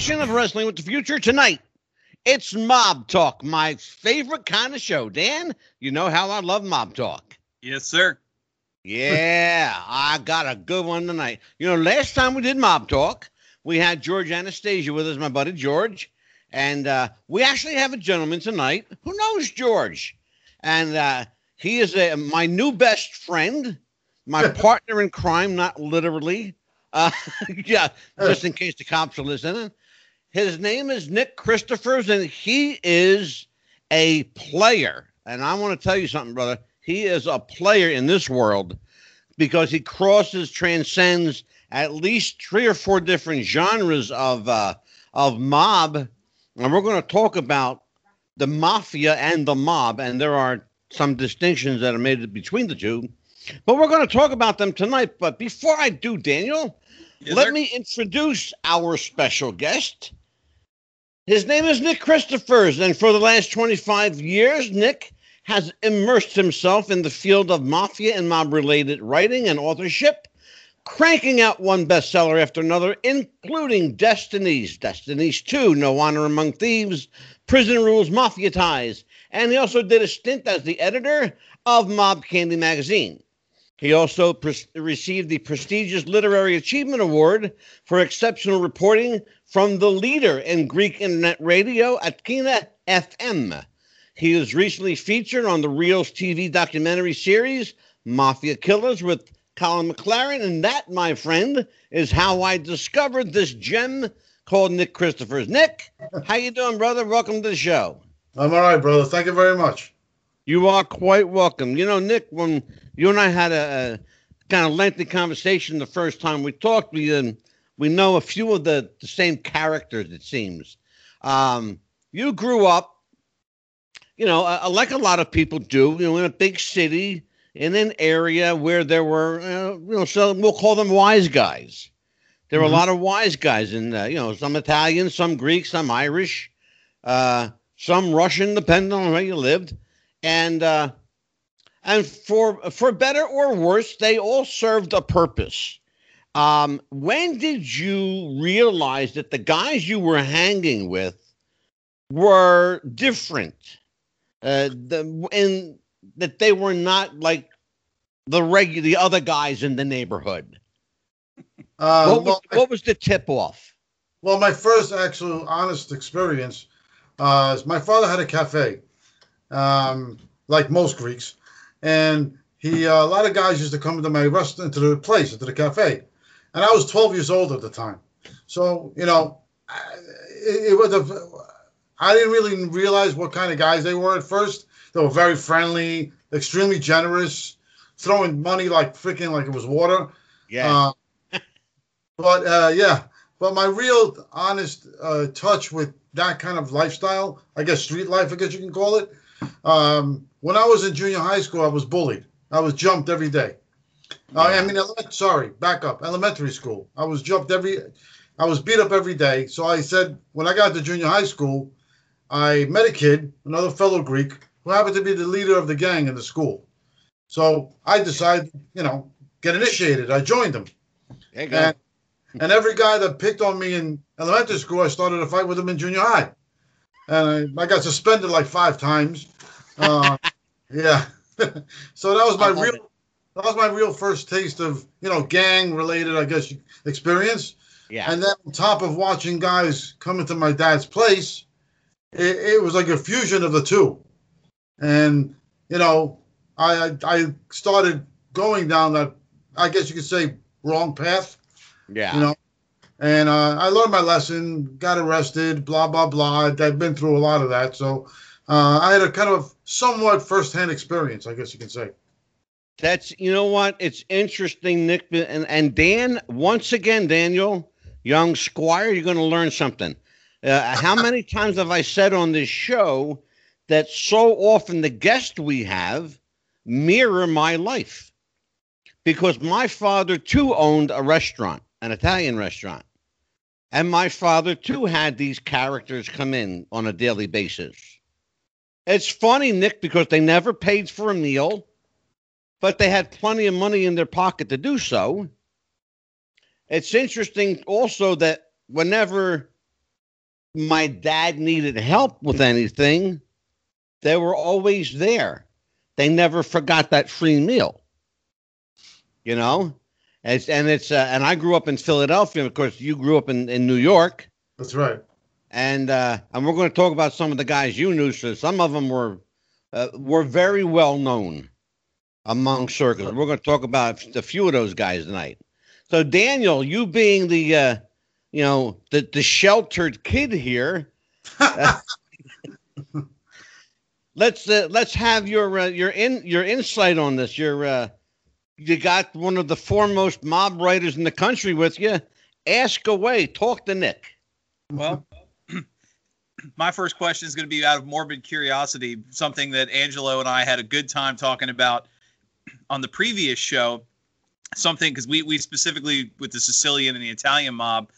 edition of Wrestling with the Future tonight. It's Mob Talk, my favorite kind of show. Dan, you know how I love Mob Talk. Yes, sir. Yeah, I got a good one tonight. You know, last time we did Mob Talk, we had George Anastasia with us, my buddy George. And uh, we actually have a gentleman tonight who knows George. And uh, he is a, my new best friend, my partner in crime, not literally. Uh, yeah, just in case the cops are listening. His name is Nick Christophers, and he is a player. And I want to tell you something, brother. He is a player in this world because he crosses, transcends at least three or four different genres of uh, of mob, and we're going to talk about the mafia and the mob, and there are some distinctions that are made between the two. But we're going to talk about them tonight. But before I do, Daniel, Yes, let sir. me introduce our special guest. His name is Nick Christophers, and for the last 25 years, Nick has immersed himself in the field of mafia and mob related writing and authorship, cranking out one bestseller after another, including Destinies, Destinies 2, No Honor Among Thieves, Prison Rules, Mafia Ties, and he also did a stint as the editor of Mob Candy magazine. He also pres- received the prestigious Literary Achievement Award for exceptional reporting from the leader in Greek internet radio, Aktina FM. He was recently featured on the Reelz TV documentary series Mafia Killers with Colin McLaren, and that, my friend, is how I discovered this gem called Nick Christophers. Nick, how you doing, brother? Welcome to the show. I'm all right, brother. Thank you very much. You are quite welcome. You know, Nick, when you and I had a, a kind of lengthy conversation the first time we talked, we um, we know a few of the, the same characters. It seems. Um, you grew up, you know, uh, like a lot of people do. You know, in a big city, in an area where there were, uh, you know, so we'll call them wise guys. There were Mhm. a lot of wise guys in, uh, you know, some Italian, some Greek, some Irish, uh, some Russian, depending on where you lived and uh, and for for better or worse, they all served a purpose. Um, when did you realize that the guys you were hanging with were different, uh, the, and that they were not like the regular the other guys in the neighborhood? Uh, what, was, well, what was the tip off? well, my first actual honest experience uh, is my father had a cafe, um, like most Greeks, and he uh, a lot of guys used to come into my restaurant, into the place, into the cafe, and I was 12 years old at the time, so you know, I- it, it was a. I didn't really realize what kind of guys they were at first. They were very friendly, extremely generous, throwing money like freaking like it was water. Yeah, Uh, but uh, yeah, but my real honest uh, touch with that kind of lifestyle, I guess street life, I guess you can call it. Um, when I was in junior high school, I was bullied. I was jumped every day. Uh, I mean, sorry, back up. Elementary school, I was jumped every. I was beat up every day. So I said, when I got to junior high school, I met a kid, another fellow Greek, who happened to be the leader of the gang in the school. So I decided, you know, get initiated. I joined him. there you go. And, and every guy that picked on me in elementary school, I started a fight with him in junior high. And I, I got suspended like five times. Uh, yeah. so that was my real it. that was my real first taste of, you know, gang related, I guess, experience. yeah, And then on top of watching guys come into my dad's place, it, it was like a fusion of the two. And, you know, I, I I started going down that, I guess you could say, wrong path yeah. you know. And uh, I learned my lesson, got arrested, blah blah blah. I've been through a lot of that, so uh, I had a kind of somewhat first-hand experience, I guess you can say. That's you know what? It's interesting, Nick and, and Dan. Once again, Daniel, young squire, you're going to learn something. Uh, how many times have I said on this show that so often the guests we have mirror my life? Because my father too owned a restaurant, an Italian restaurant, and my father too had these characters come in on a daily basis. It's funny, Nick, because they never paid for a meal but they had plenty of money in their pocket to do so. It's interesting also that whenever my dad needed help with anything, they were always there. They never forgot that free meal. You know, it's, and it's uh, and I grew up in Philadelphia. Of course, you grew up in, in New York. That's right. And uh, and we're going to talk about some of the guys you knew. So some of them were uh, were very well known among circles. We're going to talk about a few of those guys tonight. So Daniel, you being the uh, you know the the sheltered kid here. uh, let's uh, let's have your uh, your in your insight on this. Your uh, you got one of the foremost mob writers in the country with you. Ask away. Talk to Nick. Well, my first question is going to be out of morbid curiosity, something that Angelo and I had a good time talking about on the previous show. Something because we we specifically with the Sicilian and the Italian mob,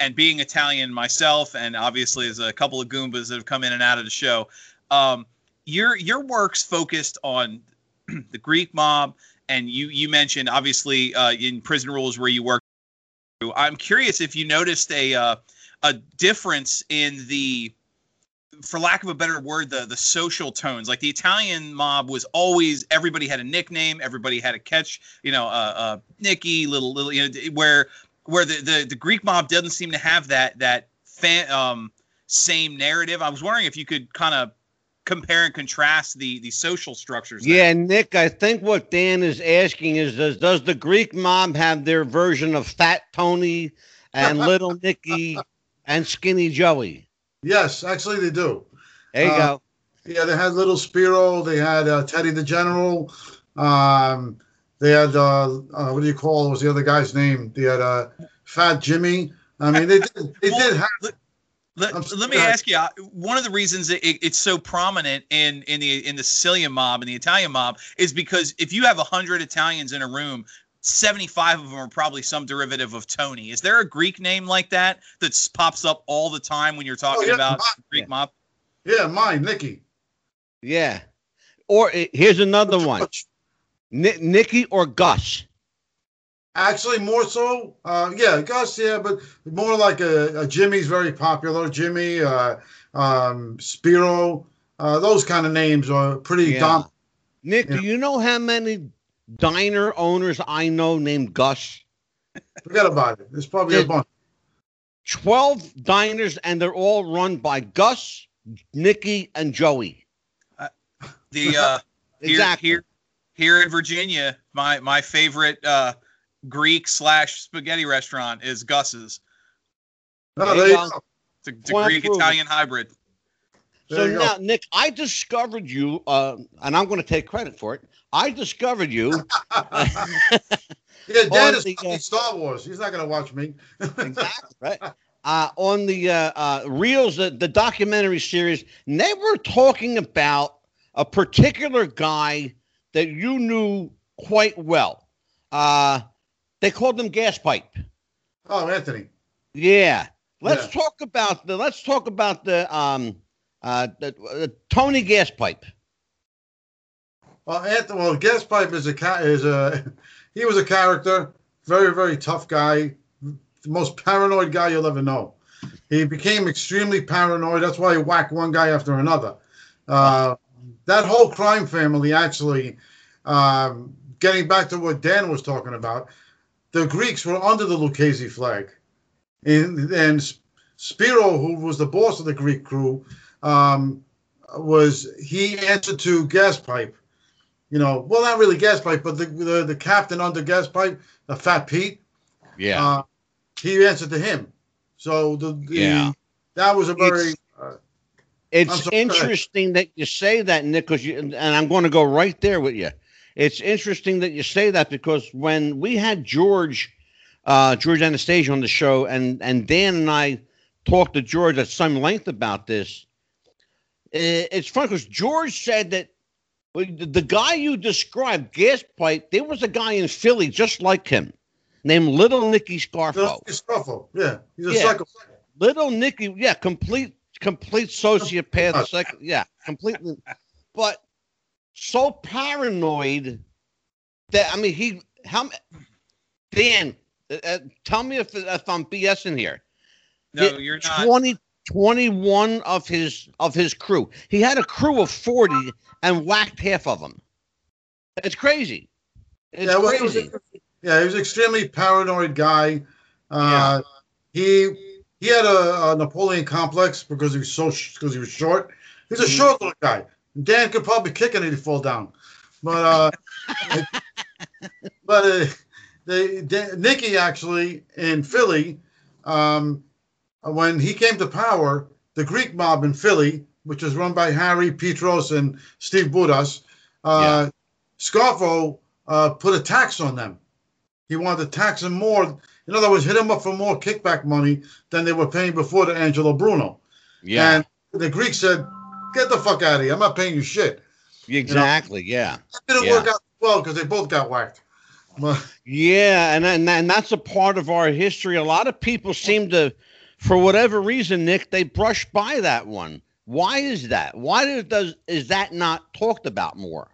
and being Italian myself, and obviously as a couple of Goombas that have come in and out of the show. Um, your your work's focused on the Greek mob, and you you mentioned obviously uh, in Prison Rules where you work. I'm curious if you noticed a uh, a difference in the for lack of a better word, the the social tones. Like the Italian mob was always everybody had a nickname, everybody had a catch. You know, uh, uh, Nicky, little little. You know, where where the, the the Greek mob doesn't seem to have that that fan, um, same narrative. I was wondering if you could kind of compare and contrast the the social structures. There. Yeah, Nick, I think what Dan is asking is does does the Greek mob have their version of Fat Tony and Little Nicky and Skinny Joey? Yes, actually they do. There you uh, go. Yeah, they had Little Spiro. They had uh, Teddy the General. Um, they had uh, uh, what do you call it? was the other guy's name? They had uh, Fat Jimmy. I mean, they did. They well, did have. Let, let, let me ask you. Uh, one of the reasons it, it's so prominent in in the in the Sicilian mob and the Italian mob is because if you have a hundred Italians in a room, 75 of them are probably some derivative of Tony. Is there a Greek name like that that pops up all the time when you're talking oh, yeah, about Greek yeah. mob? Yeah, mine, Nicky. Yeah. Or uh, here's another one N- Nicky or Gus? Actually, more so, uh, yeah, Gus, yeah, but more like a, a Jimmy's very popular. Jimmy, uh, um, Spiro, uh, those kind of names are pretty yeah. dominant. Nick, do you know how many diner owners I know named Gus. Forget about it. There's probably There's a bunch. 12 diners, and they're all run by Gus, Nicky, and Joey. Uh, the uh, exactly. here, here, here in Virginia, my my favorite uh, Greek slash spaghetti restaurant is Gus's. Oh, there you go. It's a, it's a Greek Italian hybrid. So now, Nick, I discovered you, uh, and I'm going to take credit for it. I discovered you. yeah, Dad is the, uh, Star Wars. He's not going to watch me. exactly right. Uh, on the uh, uh, Reelz, the, the documentary series, and they were talking about a particular guy that you knew quite well. They called him Gas Pipe. Oh, Anthony. Yeah. Let's yeah. talk about the. Let's talk about the um uh the, Tony Gas Pipe. Well, Anthony, well, Gaspipe is a is a he was a character, very very tough guy, the most paranoid guy you'll ever know. He became extremely paranoid. That's why he whacked one guy after another. Uh, that whole crime family, actually, um, getting back to what Dan was talking about, the Greeks were under the Lucchese flag, and, and Spiro, who was the boss of the Greek crew, um, was he answered to Gaspipe you know, well, not really gas pipe, but the the, the captain under gas pipe, the Fat Pete. Yeah. Uh, he answered to him. So the, the yeah, that was a very. It's, uh, it's interesting that you say that, Nick, because you and I'm going to go right there with you. It's interesting that you say that because when we had George, uh, George Anastasia on the show, and and Dan and I talked to George at some length about this. It's funny because George said that the guy you described, gas pipe, there was a guy in Philly just like him, named Little Nicky Scarfo. Scarfo, yeah, he's a yeah. Little Nicky, yeah, complete, complete sociopath. Psycho, yeah, completely, but so paranoid that I mean, he how Dan, uh, uh, tell me if if I'm BSing here. No, hit you're not. 20, 21 of his of his crew. He had a crew of 40 and whacked half of them. It's crazy. It's yeah, well, he was, crazy. yeah, he was an extremely paranoid guy. Uh, He he had a, a Napoleon complex because he was so because he was short. He's a Mhm. short little guy. Dan could probably kick it and he'd fall down. But uh, but uh, the, the Nicky actually in Philly, um, when he came to power, the Greek mob in Philly, which was run by Harry Peetros and Steve Bouras, uh, Scarfo uh, put a tax on them. He wanted to tax them more. In other words, hit them up for more kickback money than they were paying before to Angelo Bruno. Yeah. And the Greeks said, "Get the fuck out of here! I'm not paying you shit." exactly. Yeah. That didn't Yeah. work out well because they both got whacked. Yeah, and, and and that's a part of our history. A lot of people seem to, for whatever reason, Nick, they brush by that one. Why is that? Why does, does is that not talked about more?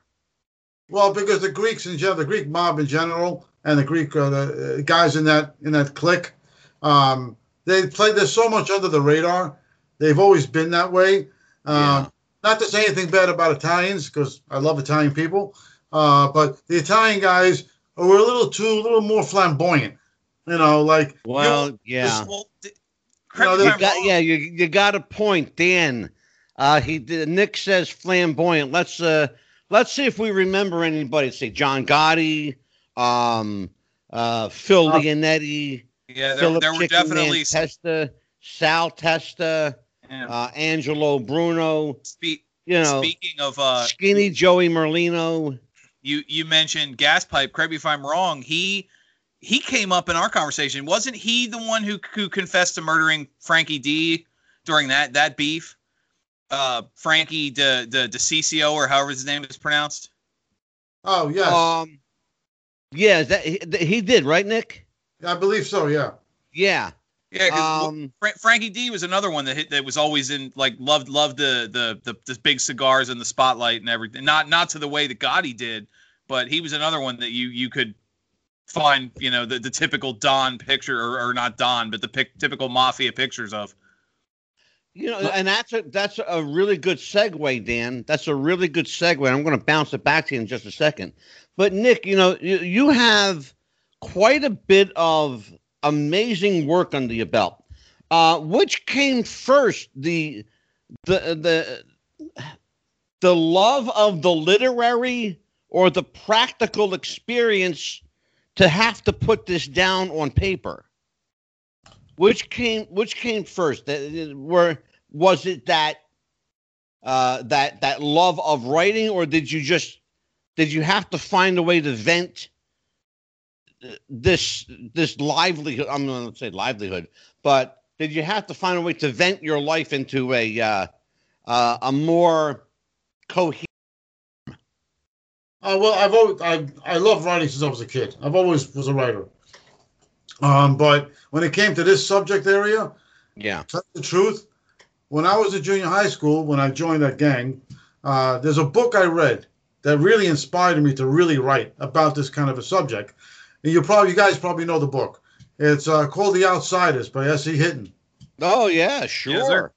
well, because the Greeks in general, the Greek mob in general, and the Greek uh, the, uh, guys in that in that clique, um, they play. They're so much under the radar. They've always been that way. Um, Yeah. Not to say anything bad about Italians, because I love Italian people, uh, but the Italian guys were a little too, a little more flamboyant. You know, like Well, yeah, You know, correct me they if you got yeah, you you got a point, Dan. Uh, he did, Nick says flamboyant. Let's uh let's see if we remember anybody. Say John Gotti, um, uh, Phil Uh, Leonetti, Yeah, there, Philip there were Chicken Man definitely Testa, Sal Testa, yeah. uh, Angelo Bruno. Spe- You know, speaking of uh, skinny Joey Merlino. you you mentioned gas pipe. Correct me if I'm wrong. He he came up in our conversation. Wasn't he the one who who confessed to murdering Frankie D during that that beef? Uh, Frankie de de DeCicco or however his name is pronounced. oh yes, Um, yeah, that he, he did right, Nick. I believe so. Yeah. Yeah. Yeah, 'cause Um, Fra- Frankie D was another one that hit, that was always in like loved loved the, the the the big cigars and the spotlight and everything. Not not to the way that Gotti did, but he was another one that you you could find you know the, the typical Don picture or, or not Don, but the pic, typical mafia pictures of. You know, and that's a that's a really good segue, Dan. That's a really good segue. I'm going to bounce it back to you in just a second. But Nick, you know, you, you have quite a bit of amazing work under your belt. Uh, which came first, the the the the love of the literary or the practical experience to have to put this down on paper? Which came which came first? Were was it that uh, that that love of writing, or did you just did you have to find a way to vent this this livelihood? I'm going to say livelihood, but did you have to find a way to vent your life into a uh, uh, a more coherent? Uh, well, I've always I I love writing since I was a kid. I've always was a writer. Um, but when it came to this subject area, Yeah, tell the truth, when I was in junior high school, when I joined that gang, uh, there's a book I read that really inspired me to really write about this kind of a subject. And you probably, you guys probably know the book. It's uh, called The Outsiders by S.E. Hinton. Oh yeah, sure. sir.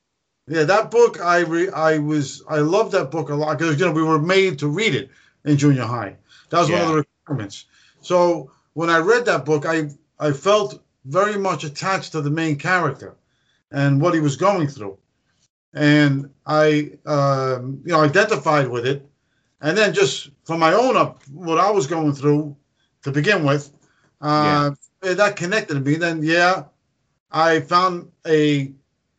Yeah, that book I re, I was I loved that book a lot because you know we were made to read it in junior high. That was one of the requirements. So when I read that book, I I felt very much attached to the main character and what he was going through, and I um, you know identified with it, and then just from my own up what I was going through to begin with, uh, that connected to me. Then yeah, I found a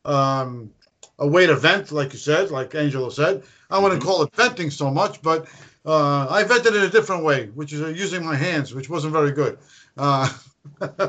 um, a way to vent, like you said, like Angelo said. I wouldn't Mhm. call it venting so much, but uh, I vented in a different way, which is uh, using my hands, which wasn't very good. Uh,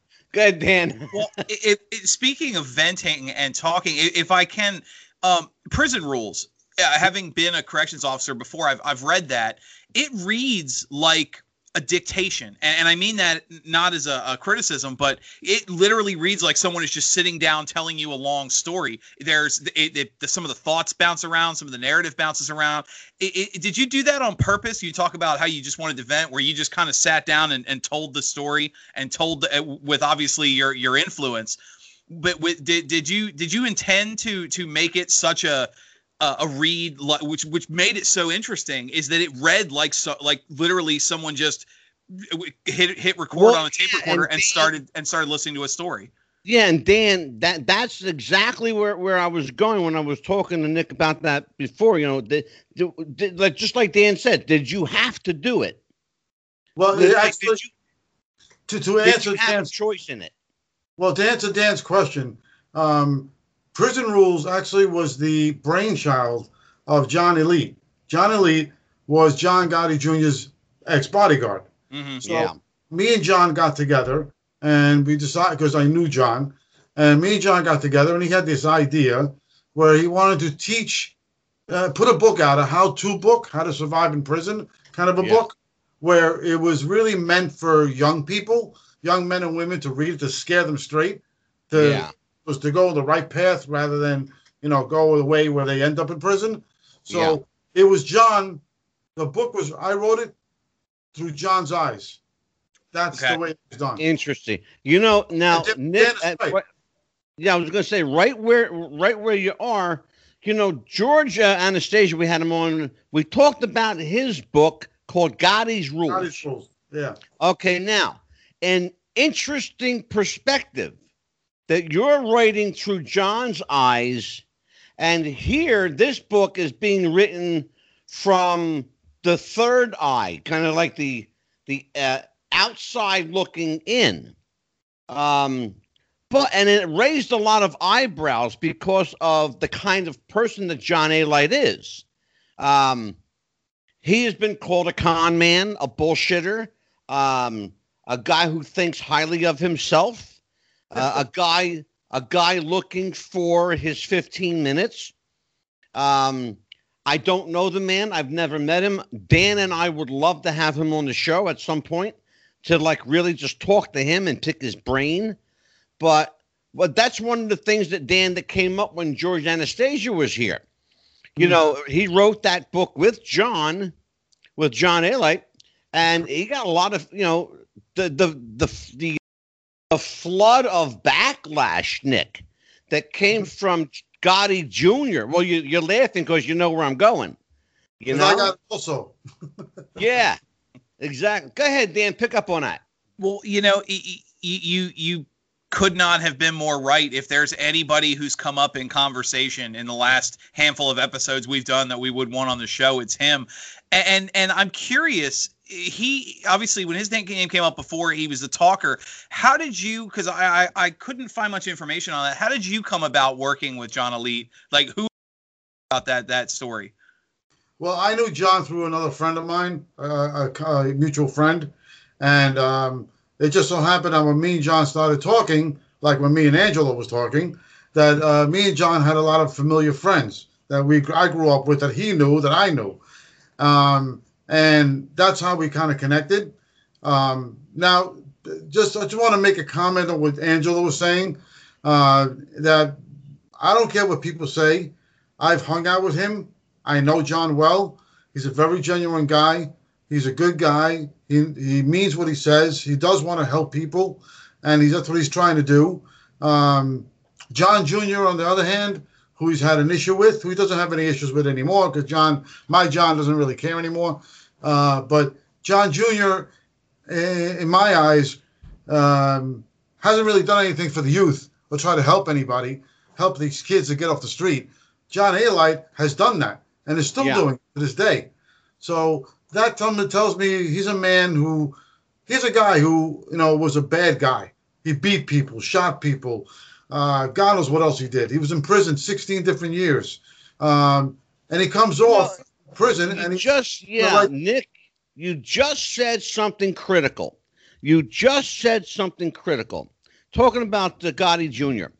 Good, Dan. Well, it, it, speaking of venting and talking, if I can, um, prison rules. Having been a corrections officer before, I've I've read that. It reads like a dictation, and, and I mean that not as a, a criticism, but it literally reads like someone is just sitting down telling you a long story. There's it, it, the, some of the thoughts bounce around, some of the narrative bounces around. It, did you do that on purpose? You talk about how you just wanted to vent, where you just kind of sat down and, and told the story and told the, uh, with obviously your your influence. but with, did did you did you intend to to make it such a a, a read like which which made it so interesting is that it read like so like literally someone just hit hit record Well, on a tape yeah, recorder and and Dan- started and started listening to a story. Yeah, and Dan, that that's exactly where, where I was going when I was talking to Nick about that before. You know, the, the, the- like just like Dan said, did you have to do it? Well, Did- it did you- to, to Did answer you have a Dan's choice in it? Well, to answer Dan's question, um, Prison Rules actually was the brainchild of John Alite. John Alite was John Gotti Jr.'s ex bodyguard. hmm So yeah, me and John got together and we decided because I knew John, and me and John got together and he had this idea where he wanted to teach, uh, put a book out, a how-to book, how to survive in prison, kind of a Yeah. book, where it was really meant for young people, young men and women to read it to scare them straight, to yeah, was to go the right path rather than you know go the way where they end up in prison. So it was John. The book was I wrote it through John's eyes. That's Okay. the way it was done. interesting. You know, now Nick, at- right. right- yeah, I was going to say right where right where you are. You know, George uh, Anastasia, we had him on. We talked about his book called Gotti's Rules. Not his rules. Yeah. Okay, now, an interesting perspective that you're writing through John's eyes, and here this book is being written from the third eye, kind of like the the uh, outside looking in. Um, but and it raised a lot of eyebrows because of the kind of person that John Alite is. Um, he has been called a con man, a bullshitter, um, a guy who thinks highly of himself, uh, a guy a guy looking for his 15 minutes. Um, I don't know the man. I've never met him. Dan and I would love to have him on the show at some point to like really just talk to him and pick his brain. But but that's one of the things that Dan that came up when George Anastasia was here. You Mhm. know, he wrote that book with John, with John Alite, and he got a lot of you know the the the the, the flood of backlash, Nick, that came mm-hmm. from Gotti Jr. Well, you you're laughing because you know where I'm going. You 'Cause know, I got also. yeah, exactly. Go ahead, Dan. Pick up on that. Well, you know, you you could not have been more right. If there's anybody who's come up in conversation in the last handful of episodes we've done that we would want on the show, it's him. A- And and I'm curious. He obviously when his name game came up before, he was the talker. How did you? Because I, I I couldn't find much information on that. How did you come about working with John Alite? Like who about that that story? Well, I knew John through another friend of mine, uh, a, a mutual friend, and um, it just so happened that when me and John started talking, like when me and Angela was talking, that uh, me and John had a lot of familiar friends that we I grew up with that he knew that I knew, um, and that's how we kind of connected. Um, now, just I just want to make a comment on what Angela was saying, uh, that I don't care what people say. I've hung out with him. I know John well. He's a very genuine guy. He's a good guy. He he means what he says. He does want to help people, and he's that's what he's trying to do. Um, John Jr. on the other hand, who he's had an issue with, who he doesn't have any issues with anymore, because John, my John, doesn't really care anymore. Uh, but John Jr. eh, in my eyes, um, hasn't really done anything for the youth or try to help anybody, help these kids to get off the street. John Alite has done that and is still Yeah. doing it to this day. So that tell- tells me he's a man who, he's a guy who, you know, was a bad guy. He beat people, shot people. Uh, God knows what else he did. He was in prison 16 different years. Um, and he comes off prison You and he just yeah, like- Nick, you just said something critical. You just said something critical. Talking about the Gotti Jr.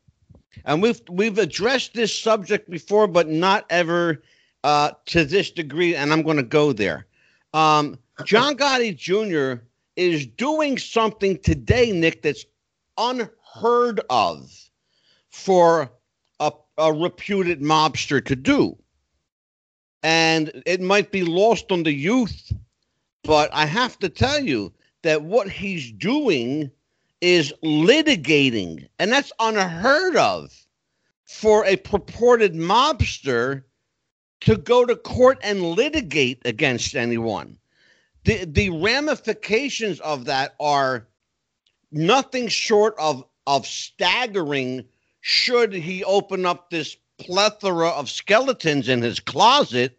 And we've we've addressed this subject before, but not ever uh, to this degree. And I'm going to go there. Um, John Gotti Jr. is doing something today, Nick, that's unheard of for a, a reputed mobster to do and it might be lost on the youth but i have to tell you that what he's doing is litigating, and that's unheard of for a purported mobster to go to court and litigate against anyone. The the ramifications of that are nothing short of of staggering should he open up this plethora of skeletons in his closet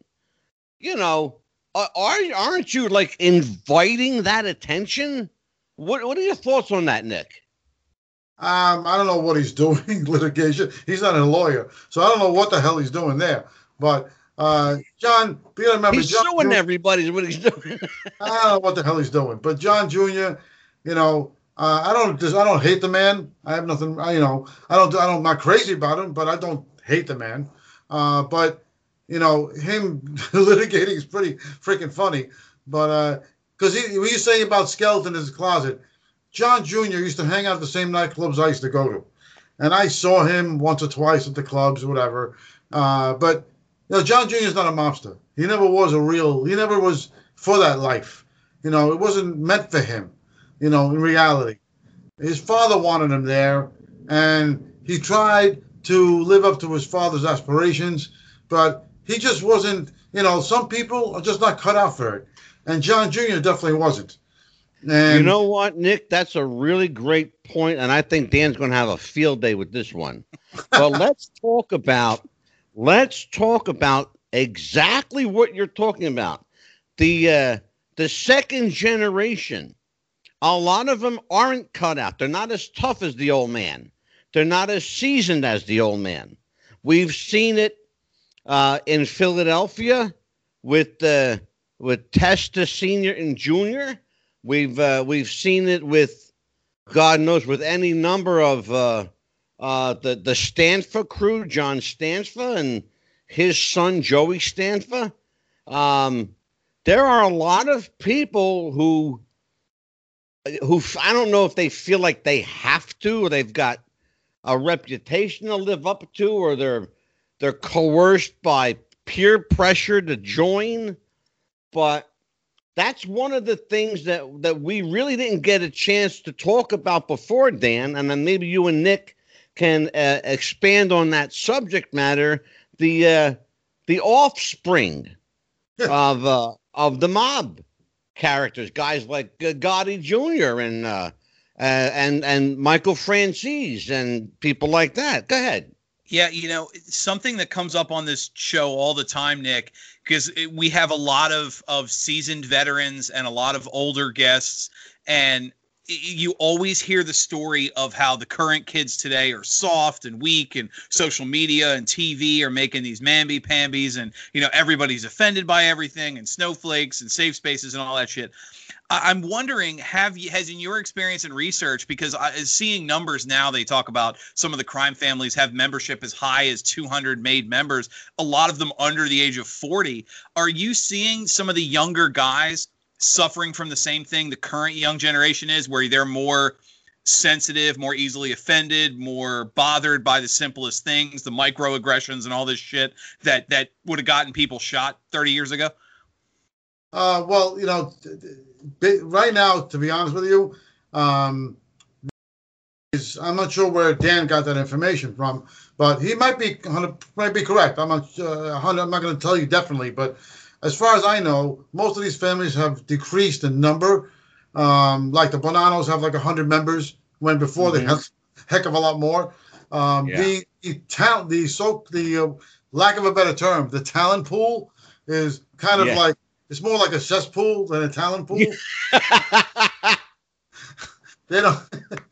you know are aren't you like inviting that attention what what are your thoughts on that nick um i don't know what he's doing litigation he's not a lawyer so i don't know what the hell he's doing there but uh john be remember he's john suing Jr. everybody is what he's doing i don't know what the hell he's doing but john jr you know uh, I don't just I don't hate the man. I have nothing. I, you know, I don't. I don't. I'm not crazy about him, but I don't hate the man. Uh, but you know, him litigating is pretty freaking funny. But because uh, when you say about skeleton in his closet, John Jr. used to hang out at the same nightclubs I used to go to, and I saw him once or twice at the clubs or whatever. Uh, but you know, John Jr. is not a mobster. He never was a real. He never was for that life. You know, it wasn't meant for him you know, in reality. His father wanted him there, and he tried to live up to his father's aspirations, but he just wasn't, you know, some people are just not cut out for it. And John Jr. definitely wasn't. And you know what, Nick? That's a really great point, and I think Dan's going to have a field day with this one. but let's talk about let's talk about exactly what you're talking about. The uh, the second generation a lot of them aren't cut out. They're not as tough as the old man. They're not as seasoned as the old man. We've seen it uh, in Philadelphia with uh, with Testa Senior and Junior. We've uh, we've seen it with God knows with any number of uh, uh, the the Stanfa crew, John Stanfa and his son Joey Stanfa. Um, there are a lot of people who who I don't know if they feel like they have to, or they've got a reputation to live up to, or they're they're coerced by peer pressure to join. But that's one of the things that that we really didn't get a chance to talk about before, Dan, and then maybe you and Nick can uh, expand on that subject matter. The uh, the offspring of uh, of the mob characters, guys like uh, Gotti Jr. and uh, Uh, and and Michael Franzese and people like that. Go ahead. Yeah, you know, something that comes up on this show all the time, Nick, because we have a lot of of seasoned veterans and a lot of older guests, and you always hear the story of how the current kids today are soft and weak and social media and TV are making these mamby pambies and you know everybody's offended by everything and snowflakes and safe spaces and all that shit. I'm wondering, have you, has in your experience and research, because I, seeing numbers now, they talk about some of the crime families have membership as high as 200 made members, a lot of them under the age of 40. Are you seeing some of the younger guys suffering from the same thing the current young generation is, where they're more sensitive, more easily offended, more bothered by the simplest things, the microaggressions and all this shit that that would have gotten people shot 30 years ago? Uh, well, you know, right now, to be honest with you, um, is I'm not sure where Dan got that information from, but he might be might be correct. I'm not uh, I'm not going to tell you definitely, but as far as I know, most of these families have decreased in number. Um, like the Bonannos have like 100 members, when before mm-hmm. they had heck of a lot more. Um, yeah. The the talent, the so the uh, lack of a better term, the talent pool is kind of yeah. like it's more like a cesspool than a talent pool. they don't.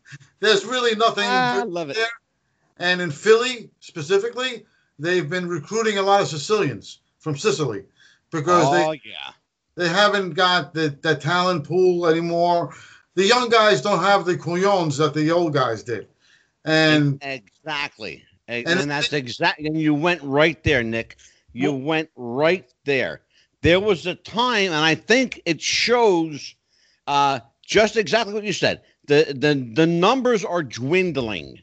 there's really nothing. Ah, I love it. There. And in Philly specifically, they've been recruiting a lot of Sicilians from Sicily because oh, they yeah. they haven't got the, the talent pool anymore. The young guys don't have the cojones that the old guys did. And exactly. And, and that's exactly and you went right there, Nick. You well, went right there. There was a time, and I think it shows uh, just exactly what you said. The the the numbers are dwindling.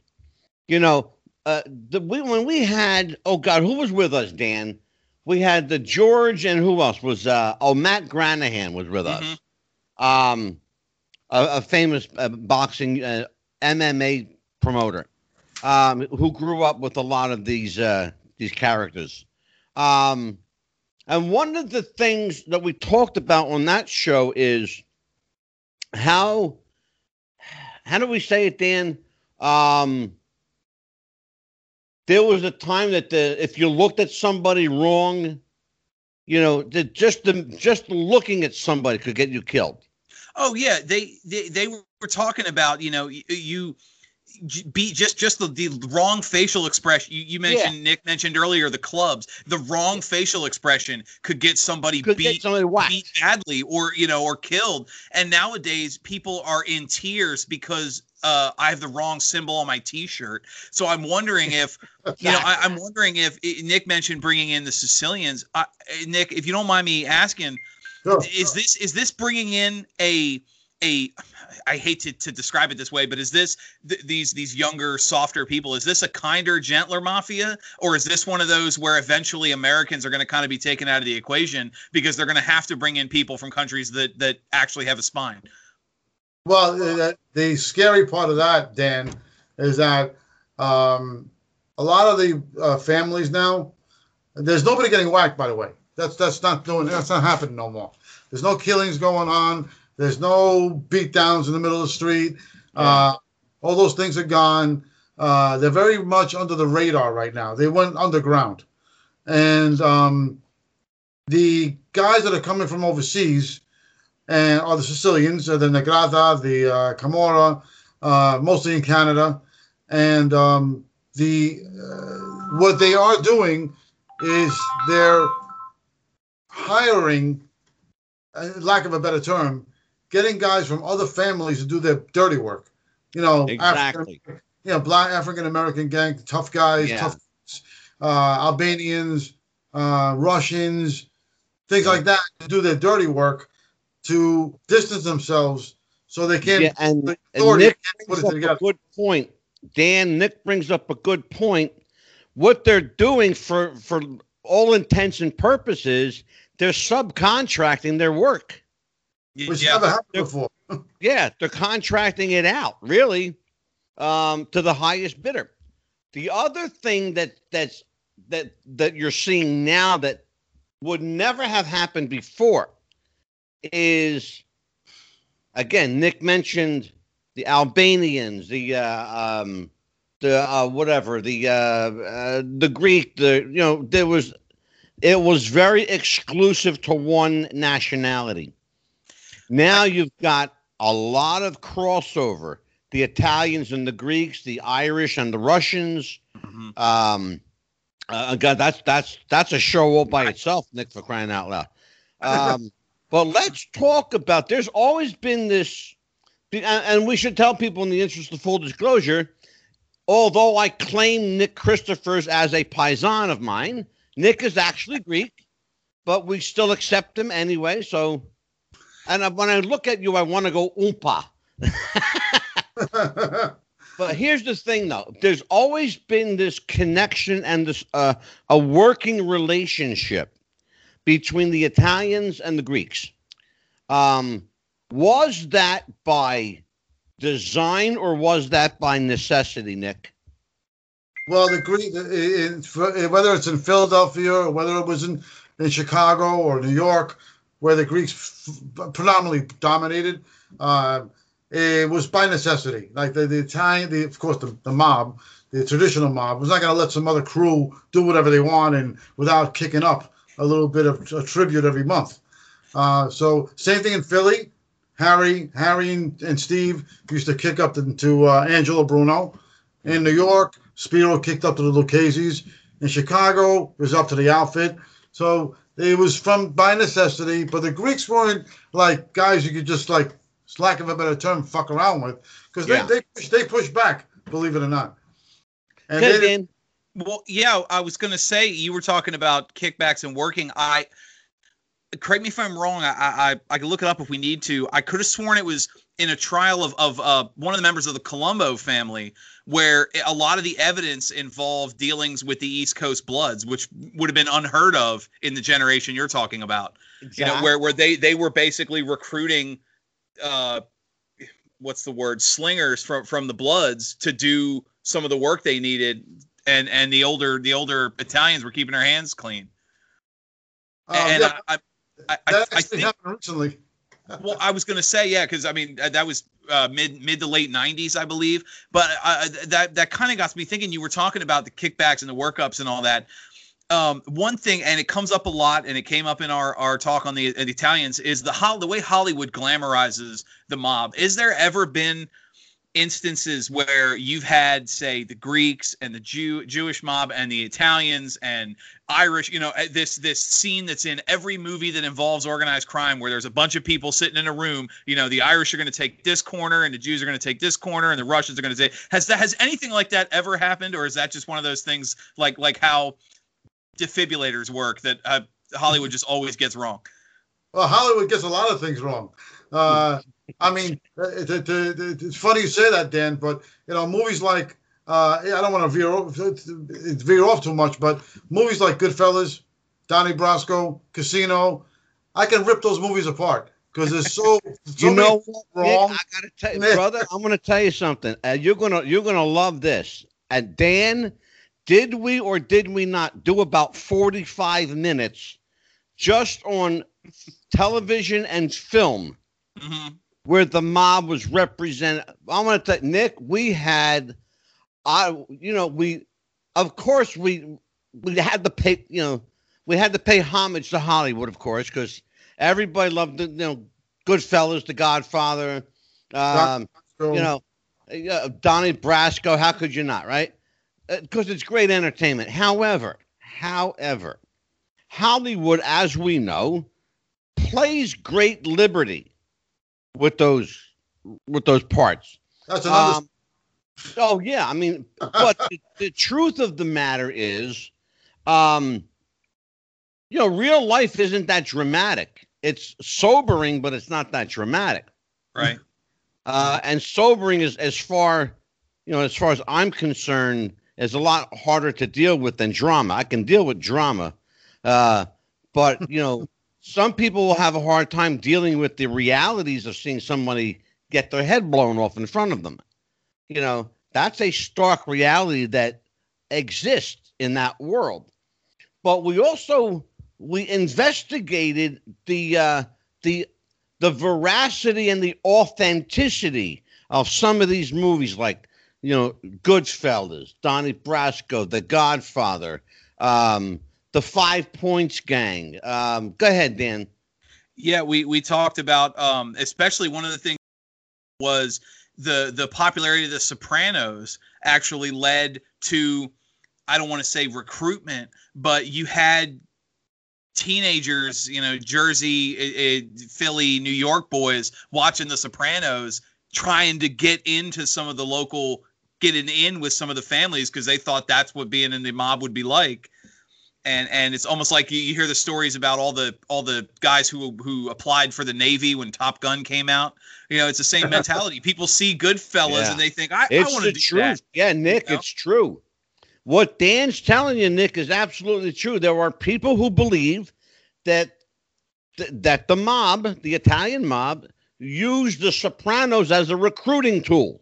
You know, uh, the, we, when we had oh God, who was with us, Dan? we had the George and who else was uh oh Matt Granahan was with mm-hmm. us. Um a, a famous uh, boxing uh, MMA promoter um, who grew up with a lot of these uh, these characters. Um, and one of the things that we talked about on that show is how how do we say it, Dan? Um, there was a time that the if you looked at somebody wrong, you know, the, just the just looking at somebody could get you killed. Oh yeah, they they, they were talking about you know you, you be just just the, the wrong facial expression. You, you mentioned yeah. Nick mentioned earlier the clubs. The wrong facial expression could get somebody could beat, get somebody beat badly or you know or killed. And nowadays people are in tears because uh, I have the wrong symbol on my T-shirt. So I'm wondering if you know I, am wondering if Nick mentioned bringing in the Sicilians. Uh, Nick, if you don't mind me asking, sure. is this is this bringing in a a I hate to, to describe it this way, but is this th- these these younger, softer people? Is this a kinder, gentler mafia, or is this one of those where eventually Americans are going to kind of be taken out of the equation because they're going to have to bring in people from countries that that actually have a spine? Well, the, the scary part of that, Dan, is that um, a lot of the uh, families now, there's nobody getting whacked. By the way, that's that's not doing that's not happening no more. There's no killings going on. There's no beatdowns in the middle of the street. Yeah. Uh, all those things are gone. Uh, they're very much under the radar right now. They went underground, and um, the guys that are coming from overseas and are the Sicilians, uh, the 'Ndrangheta, the uh, Camorra, uh, mostly in Canada, and um, the uh, what they are doing is they're hiring, uh, lack of a better term, getting guys from other families to do their dirty work. You know, exactly. African, you know, black African American gang, tough guys, yeah. tough uh, Albanians, uh, Russians, things like that to do their dirty work to distance themselves so they can't. Yeah, and, the and Nick brings up a good point. Dan, Nick brings up a good point. What they're doing for for all intents and purposes, they're subcontracting their work. Which yeah. never happened before. yeah, they're contracting it out, really, um, to the highest bidder. The other thing that that's that that you're seeing now that would never have happened before is again Nick mentioned the Albanians, the uh, um, the uh, whatever the uh, uh, the Greek, the you know there was it was very exclusive to one nationality. Now you've got a lot of crossover. The Italians and the Greeks, the Irish and the Russians. Mm-hmm. Um, uh, God, that's that's that's a show all by itself, Nick, for crying out loud. Um, but let's talk about. There's always been this, and we should tell people in the interest of full disclosure. Although I claim Nick Christophers as a paisan of mine, Nick is actually Greek, but we still accept him anyway. So and when I look at you, I want to go oompa. but here's the thing, though. There's always been this connection and this uh, a working relationship between the Italians and the Greeks. Um, was that by design or was that by necessity, Nick? Well, the Greek, whether it's in Philadelphia or whether it was in, in Chicago or New York, where the Greeks predominantly dominated, uh, it was by necessity. Like the, the Italian, the, of course, the, the mob, the traditional mob, was not going to let some other crew do whatever they want and without kicking up a little bit of a tribute every month. Uh, so same thing in Philly. Harry, Harry and, and Steve used to kick up to, to uh, Angelo Bruno. In New York, Spiro kicked up to the Lucchese's. In Chicago, it was up to the outfit. So it was from by necessity, but the Greeks weren't like guys you could just like, lack of a better term, fuck around with because yeah. they they push, they push back, believe it or not. And then, well, yeah, I was going to say you were talking about kickbacks and working. I correct me if I'm wrong. I, I I can look it up if we need to. I could have sworn it was in a trial of of uh, one of the members of the Colombo family where a lot of the evidence involved dealings with the East Coast Bloods, which would have been unheard of in the generation you're talking about. Exactly. You know, where where they they were basically recruiting uh, what's the word slingers from from the Bloods to do some of the work they needed, and and the older the older Italians were keeping their hands clean. Um, and yeah, I, I, I, that I actually think happened recently. well, I was going to say yeah, because I mean that that was uh, mid mid to late '90s, I believe. But uh, that that kind of got me thinking. You were talking about the kickbacks and the workups and all that. Um, one thing, and it comes up a lot, and it came up in our our talk on the, the Italians, is the the way Hollywood glamorizes the mob. Is there ever been instances where you've had say the Greeks and the Jew Jewish mob and the Italians and Irish, you know, uh, this this scene that's in every movie that involves organized crime where there's a bunch of people sitting in a room, you know, the Irish are going to take this corner and the Jews are going to take this corner and the Russians are going to take has that has anything like that ever happened or is that just one of those things like like how defibrillators work that uh, Hollywood just always gets wrong? Well, Hollywood gets a lot of things wrong. Uh, I mean, it, it, it, it's funny you say that, Dan, but you know, movies like uh, I don't want to veer off, veer off too much, but movies like Goodfellas, Donnie Brasco, Casino, I can rip those movies apart because there's so, so you know wrong. Nick, I gotta tell you, brother. I'm gonna tell you something. Uh, you're gonna you're gonna love this. And Dan, did we or did we not do about 45 minutes just on television and film hmm where the mob was represented? I'm gonna tell Nick. We had, I you know we, of course we we had to pay you know we had to pay homage to Hollywood, of course, because everybody loved the you know Goodfellas, The Godfather, um, you know, uh, Donnie Brasco. How could you not, right? Because it's great entertainment. However, however, Hollywood, as we know, plays great liberty with those with those parts. that's another. Um, oh yeah, I mean, but the, the truth of the matter is, um, you know, real life isn't that dramatic. It's sobering, but it's not that dramatic. Right. Uh, and sobering is as far, you know, as far as I'm concerned, is a lot harder to deal with than drama. I can deal with drama, uh, but you know, some people will have a hard time dealing with the realities of seeing somebody get their head blown off in front of them. You know, that's a stark reality that exists in that world. But we also we investigated the uh, the the veracity and the authenticity of some of these movies, like you know, Goodfellas, Donnie Brasco, The Godfather, um, The Five Points Gang. Um, go ahead, Dan. Yeah, we we talked about um, especially one of the things was the the popularity of the Sopranos actually led to I don't want to say recruitment, but you had teenagers, you know, Jersey, uh, uh, Philly, New York boys watching the Sopranos trying to get into some of the local getting in with some of the families because they thought that's what being in the mob would be like and and it's almost like you, you hear the stories about all the all the guys who who applied for the Navy when Top Gun came out. You know, it's the same mentality. People see Goodfellas Yeah. and they think, I, I want to do truth. that. Yeah, Nick, You know? it's true. What Dan's telling you, Nick, is absolutely true. There are people who believe that th- that the mob, the Italian mob, used the Sopranos as a recruiting tool.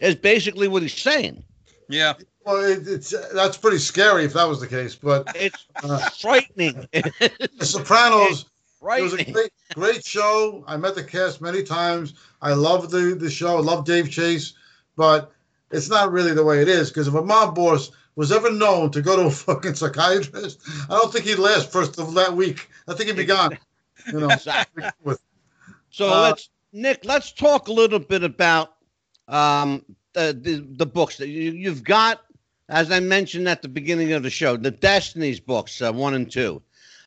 Is basically what he's saying. Yeah, well, it, it's that's pretty scary if that was the case. But It's uh, frightening. The Sopranos. It was a great, great show. I met the cast many times. I love the the show. I love Dave Chase, but it's not really the way it is. Because if a mob boss was ever known to go to a fucking psychiatrist, I don't think he'd last first of that week. I think he'd be gone. You know, Exactly. with So Uh, let's Nick, let's talk a little bit about um, the, the the books that you, you've got. As I mentioned at the beginning of the show, the Destinies books, uh, one and two,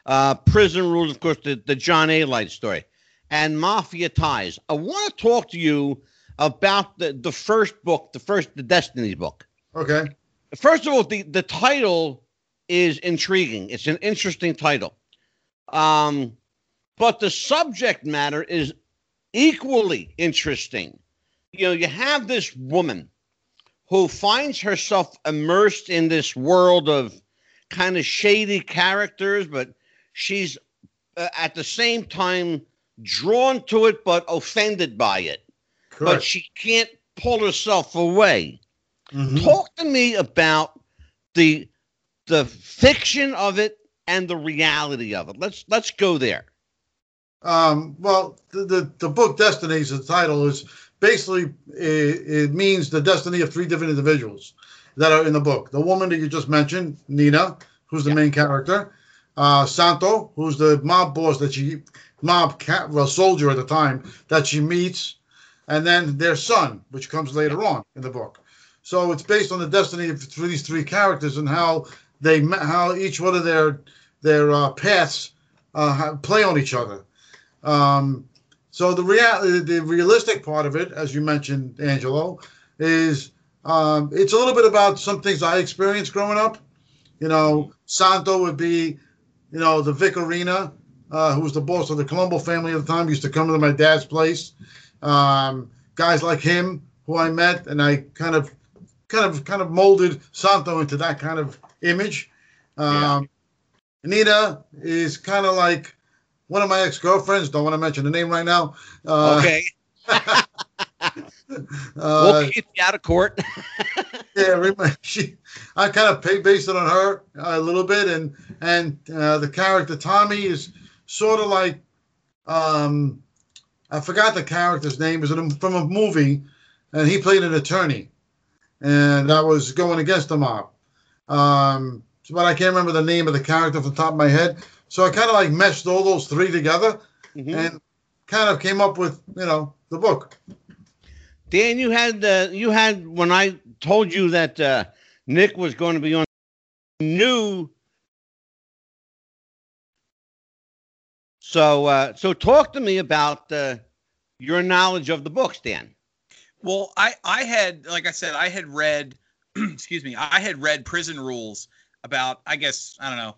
uh, Prison Rules, of course, the, the John Alite story, and Mafia Ties. I want to talk to you about the, the first book, the first, the Destinies book. okay, First of all, the, the title is intriguing. It's an interesting title. Um, but the subject matter is equally interesting. You know, you have this woman who finds herself immersed in this world of kind of shady characters, but she's uh, at the same time drawn to it but offended by it. but she can't pull herself away. Mhm. Talk to me about the the fiction of it and the reality of it. Let's let's go there. Um, well, the, the, the book Destinies, the title is basically it, it means the destiny of three different individuals that are in the book. The woman that you just mentioned, Nina, who's the Yeah. main character, uh, Santo, who's the mob boss that she mob cat, well, soldier at the time that she meets, and then their son, which comes later on in the book. So it's based on the destiny of th- these three characters and how they met, how each one of their their uh, paths uh, play on each other. Um, so the real the realistic part of it, as you mentioned, Angelo, is um, it's a little bit about some things I experienced growing up. You know, Santo would be, you know, the Vic Orena, uh, who was the boss of the Colombo family at the time, used to come to my dad's place. Um, guys like him, who I met, and I kind of, kind of, kind of molded Santo into that kind of image. Um, Anita is kind of like one of my ex-girlfriends. Don't want to mention the name right now. Uh, Okay, uh, we'll keep you out of court. yeah, she. I kind of pay based it on her a little bit, and and uh, the character Tommy is sort of like, um, I forgot the character's name. Is it from a movie, and he played an attorney, and I was going against the mob. Um, but I can't remember the name of the character off the top of my head. So I kind of like meshed all those three together Mhm. and kind of came up with you know the book. Dan, you had uh, you had when I told you that uh, Nick was going to be on new. So uh, so talk to me about uh, your knowledge of the books, Dan. Well, I I had like I said I had read excuse me I had read Prison Rules about I guess I don't know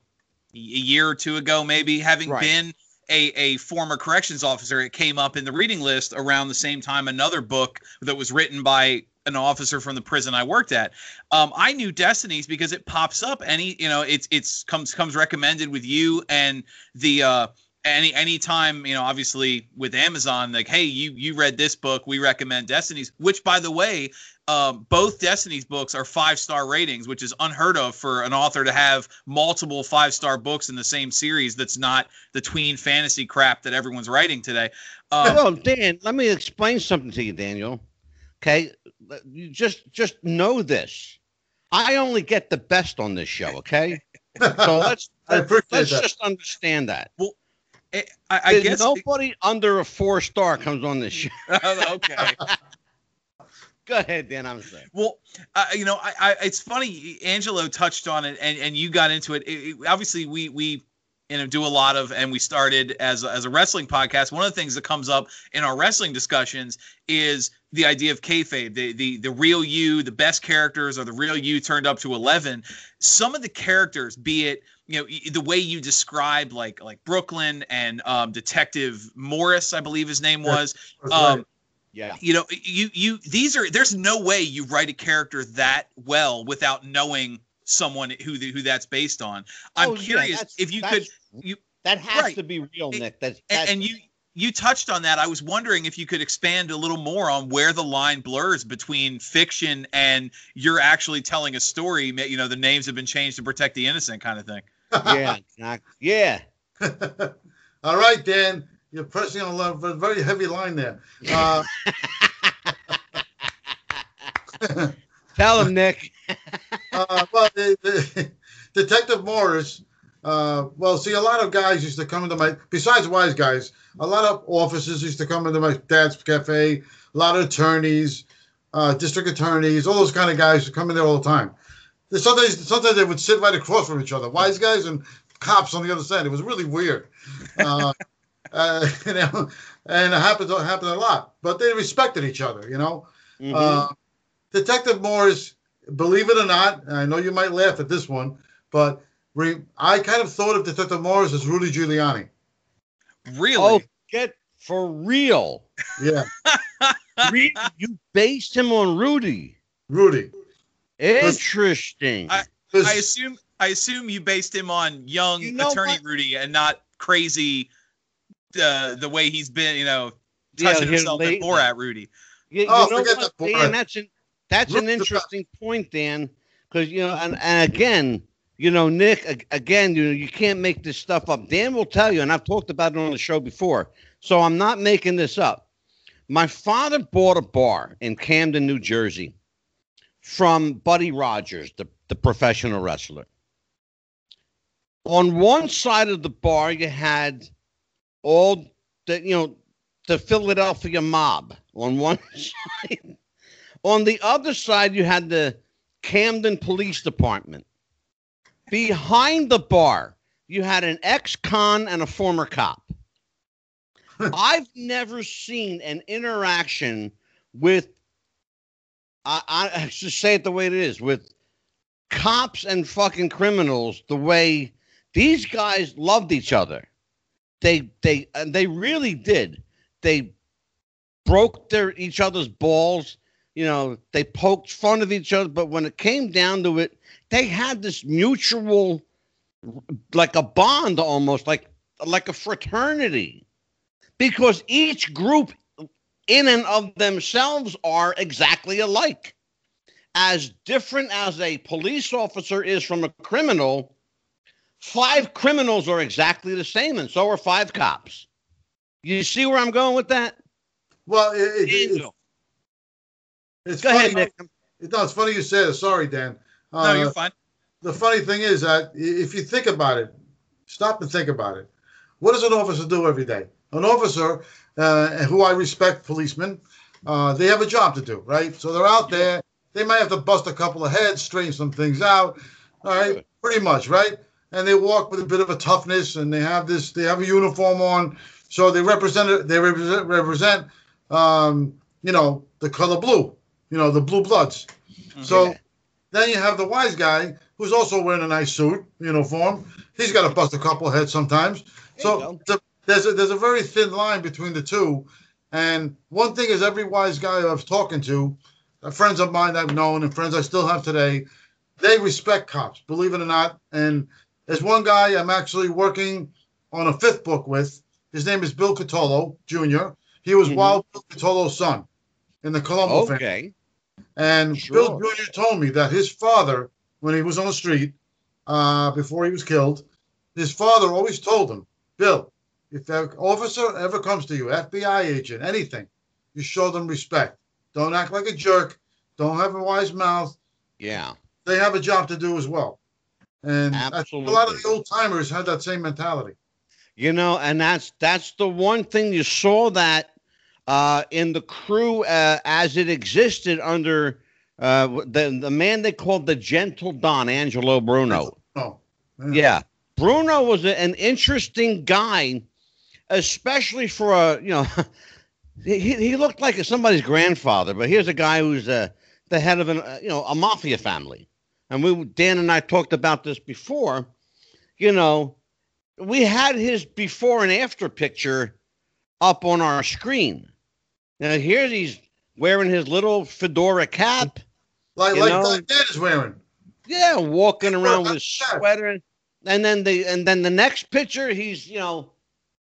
a year or two ago maybe having Right. been a, a former corrections officer it came up in the reading list around the same time another book that was written by an officer from the prison I worked at. Um, I knew Destinies because it pops up any you know it's it's comes comes recommended with you and the uh any anytime you know obviously with amazon like hey you you read this book we recommend destinies which by the way um, both destinies books are five star ratings which is unheard of for an author to have multiple five star books in the same series that's not the tween fantasy crap that everyone's writing today um, well, Dan, let me explain something to you, Daniel. Okay, you just just know this. I only get the best on this show. Okay, so let's I appreciate let's just understand that. I, I guess nobody under a four star comes on this show. okay Go ahead, Dan. I'm sorry. Well, uh, you know, I, I it's funny. Angelo touched on it, and, and you got into it. It- it- Obviously, we we you know do a lot of, and we started as a, as a wrestling podcast. One of the things that comes up in our wrestling discussions is the idea of kayfabe, the the the real you, the best characters, or the real you turned up to eleven. Some of the characters, be it you know the way you describe like like Brooklyn and um, Detective Morris, I believe his name was. Um. Yeah. you know you you these are there's no way you write a character that well without knowing someone who the, who that's based on i'm Oh, curious that's- if you could you That has Right. to be real, Nick. That's, and, that's and you you touched on that i was wondering if you could expand a little more on where the line blurs between fiction and you're actually telling a story you know the names have been changed to protect the innocent kind of thing yeah, exact- yeah. All right, Dan, you're pressing on a lo- a very heavy line there. Uh, Tell him, Nick. Uh, well, the, the, Detective Morris. Uh, well, see, a lot of guys used to come into my, besides wise guys, a lot of officers used to come into my dad's cafe. A lot of attorneys, uh, district attorneys, all those kind of guys would come in there all the time. Sometimes, sometimes they would sit right across from each other, wise guys and cops on the other side. It was really weird. Uh, uh, you know, and it happened, happened a lot. But they respected each other, you know. Mhm. Uh, Detective Morris, believe it or not, and I know you might laugh at this one, but re- I kind of thought of Detective Morris as Rudy Giuliani. really oh, get for real. Yeah, Re- you based him on Rudy. Rudy. Interesting. I- I assume I assume you based him on young You know attorney what? Rudy and not crazy uh, the way he's been, you know, Yeah, touching here himself lately. at Borat Rudy. You, Oh, know forget what, that part. Dan? That's an that's an Look at that. interesting point, Dan. Because you know, and, and again, you know, Nick, again, you know, you can't make this stuff up. Dan will tell you, and I've talked about it on the show before, so I'm not making this up. My father bought a bar in Camden, New Jersey, from Buddy Rogers, the, the professional wrestler. On one side of the bar, you had all the, you know, the Philadelphia mob on one side. On the other side, you had the Camden Police Department. Behind the bar, you had an ex con and a former cop. I've never seen an interaction with, I, I just say it the way it is, with cops and fucking criminals the way these guys loved each other. They they and they really did. They broke their each other's balls. You know, they poked fun of each other, but when it came down to it, they had this mutual, like a bond almost, like like a fraternity, because each group, in and of themselves, are exactly alike. As different as a police officer is from a criminal, five criminals are exactly the same, and so are five cops. You see where I'm going with that? Well, it, it. It's Go funny. ahead, Nick. It, no, it's funny you said it. Sorry, Dan. No, Uh, you're fine. the funny thing is that if you think about it, stop and think about it. What does an officer do every day? An officer, uh, who I respect, policemen, uh, they have a job to do, right? So they're out there. They might have to bust a couple of heads, straighten some things out, all right? Pretty much, right? And they walk with a bit of a toughness, and they have this. They have a uniform on, so they represent. They represent, represent um, you know, the color blue. You know, the blue bloods. So then you have the wise guy who's also wearing a nice suit uniform. He's got to bust a couple of heads sometimes. There So the, there's a, there's a very thin line between the two. And one thing is, every wise guy I was talking to, uh, friends of mine I've known and friends I still have today, they respect cops, believe it or not. And there's one guy I'm actually working on a fifth book with. His name is Bill Cutolo Jr. He was Mhm. Wild Bill Cutolo's son in the Colombo family. And Sure. Bill Jr. told me that his father, when he was on the street, uh, before he was killed, his father always told him, Bill, if an officer ever comes to you, FBI agent, anything, you show them respect. Don't act like a jerk. Don't have a wise mouth. Yeah. They have a job to do as well. And think a lot of the old timers had that same mentality. You know, and that's that's the one thing you saw that uh, in the crew uh, as it existed under uh, the the man they called the Gentle Don, Angelo Bruno. Oh, Yeah, Bruno was a, an interesting guy, especially for a you know, he he looked like somebody's grandfather, but here's a guy who's uh, the head of an uh, you know a mafia family, and we Dan and I talked about this before. You know, we had his before and after picture up on our screen. Now here he's wearing his little fedora cap. like like know- is wearing. Yeah, walking around with his sweater, and then the and then the next picture, he's you know,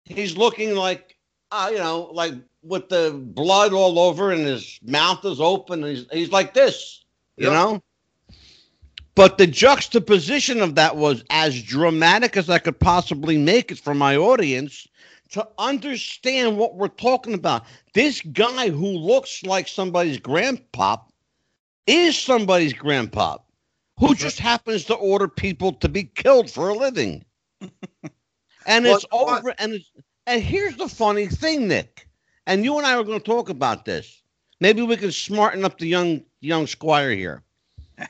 he's looking like, uh, you know, like with the blood all over, and his mouth is open, and he's he's like this, you Yep. know. But the juxtaposition of that was as dramatic as I could possibly make it for my audience to understand what we're talking about. This guy who looks like somebody's grandpop is somebody's grandpop who just happens to order people to be killed for a living. and it's Well, what- over. And it's, and here's the funny thing, Nick. And you and I are going to talk about this. Maybe we can smarten up the young young squire here.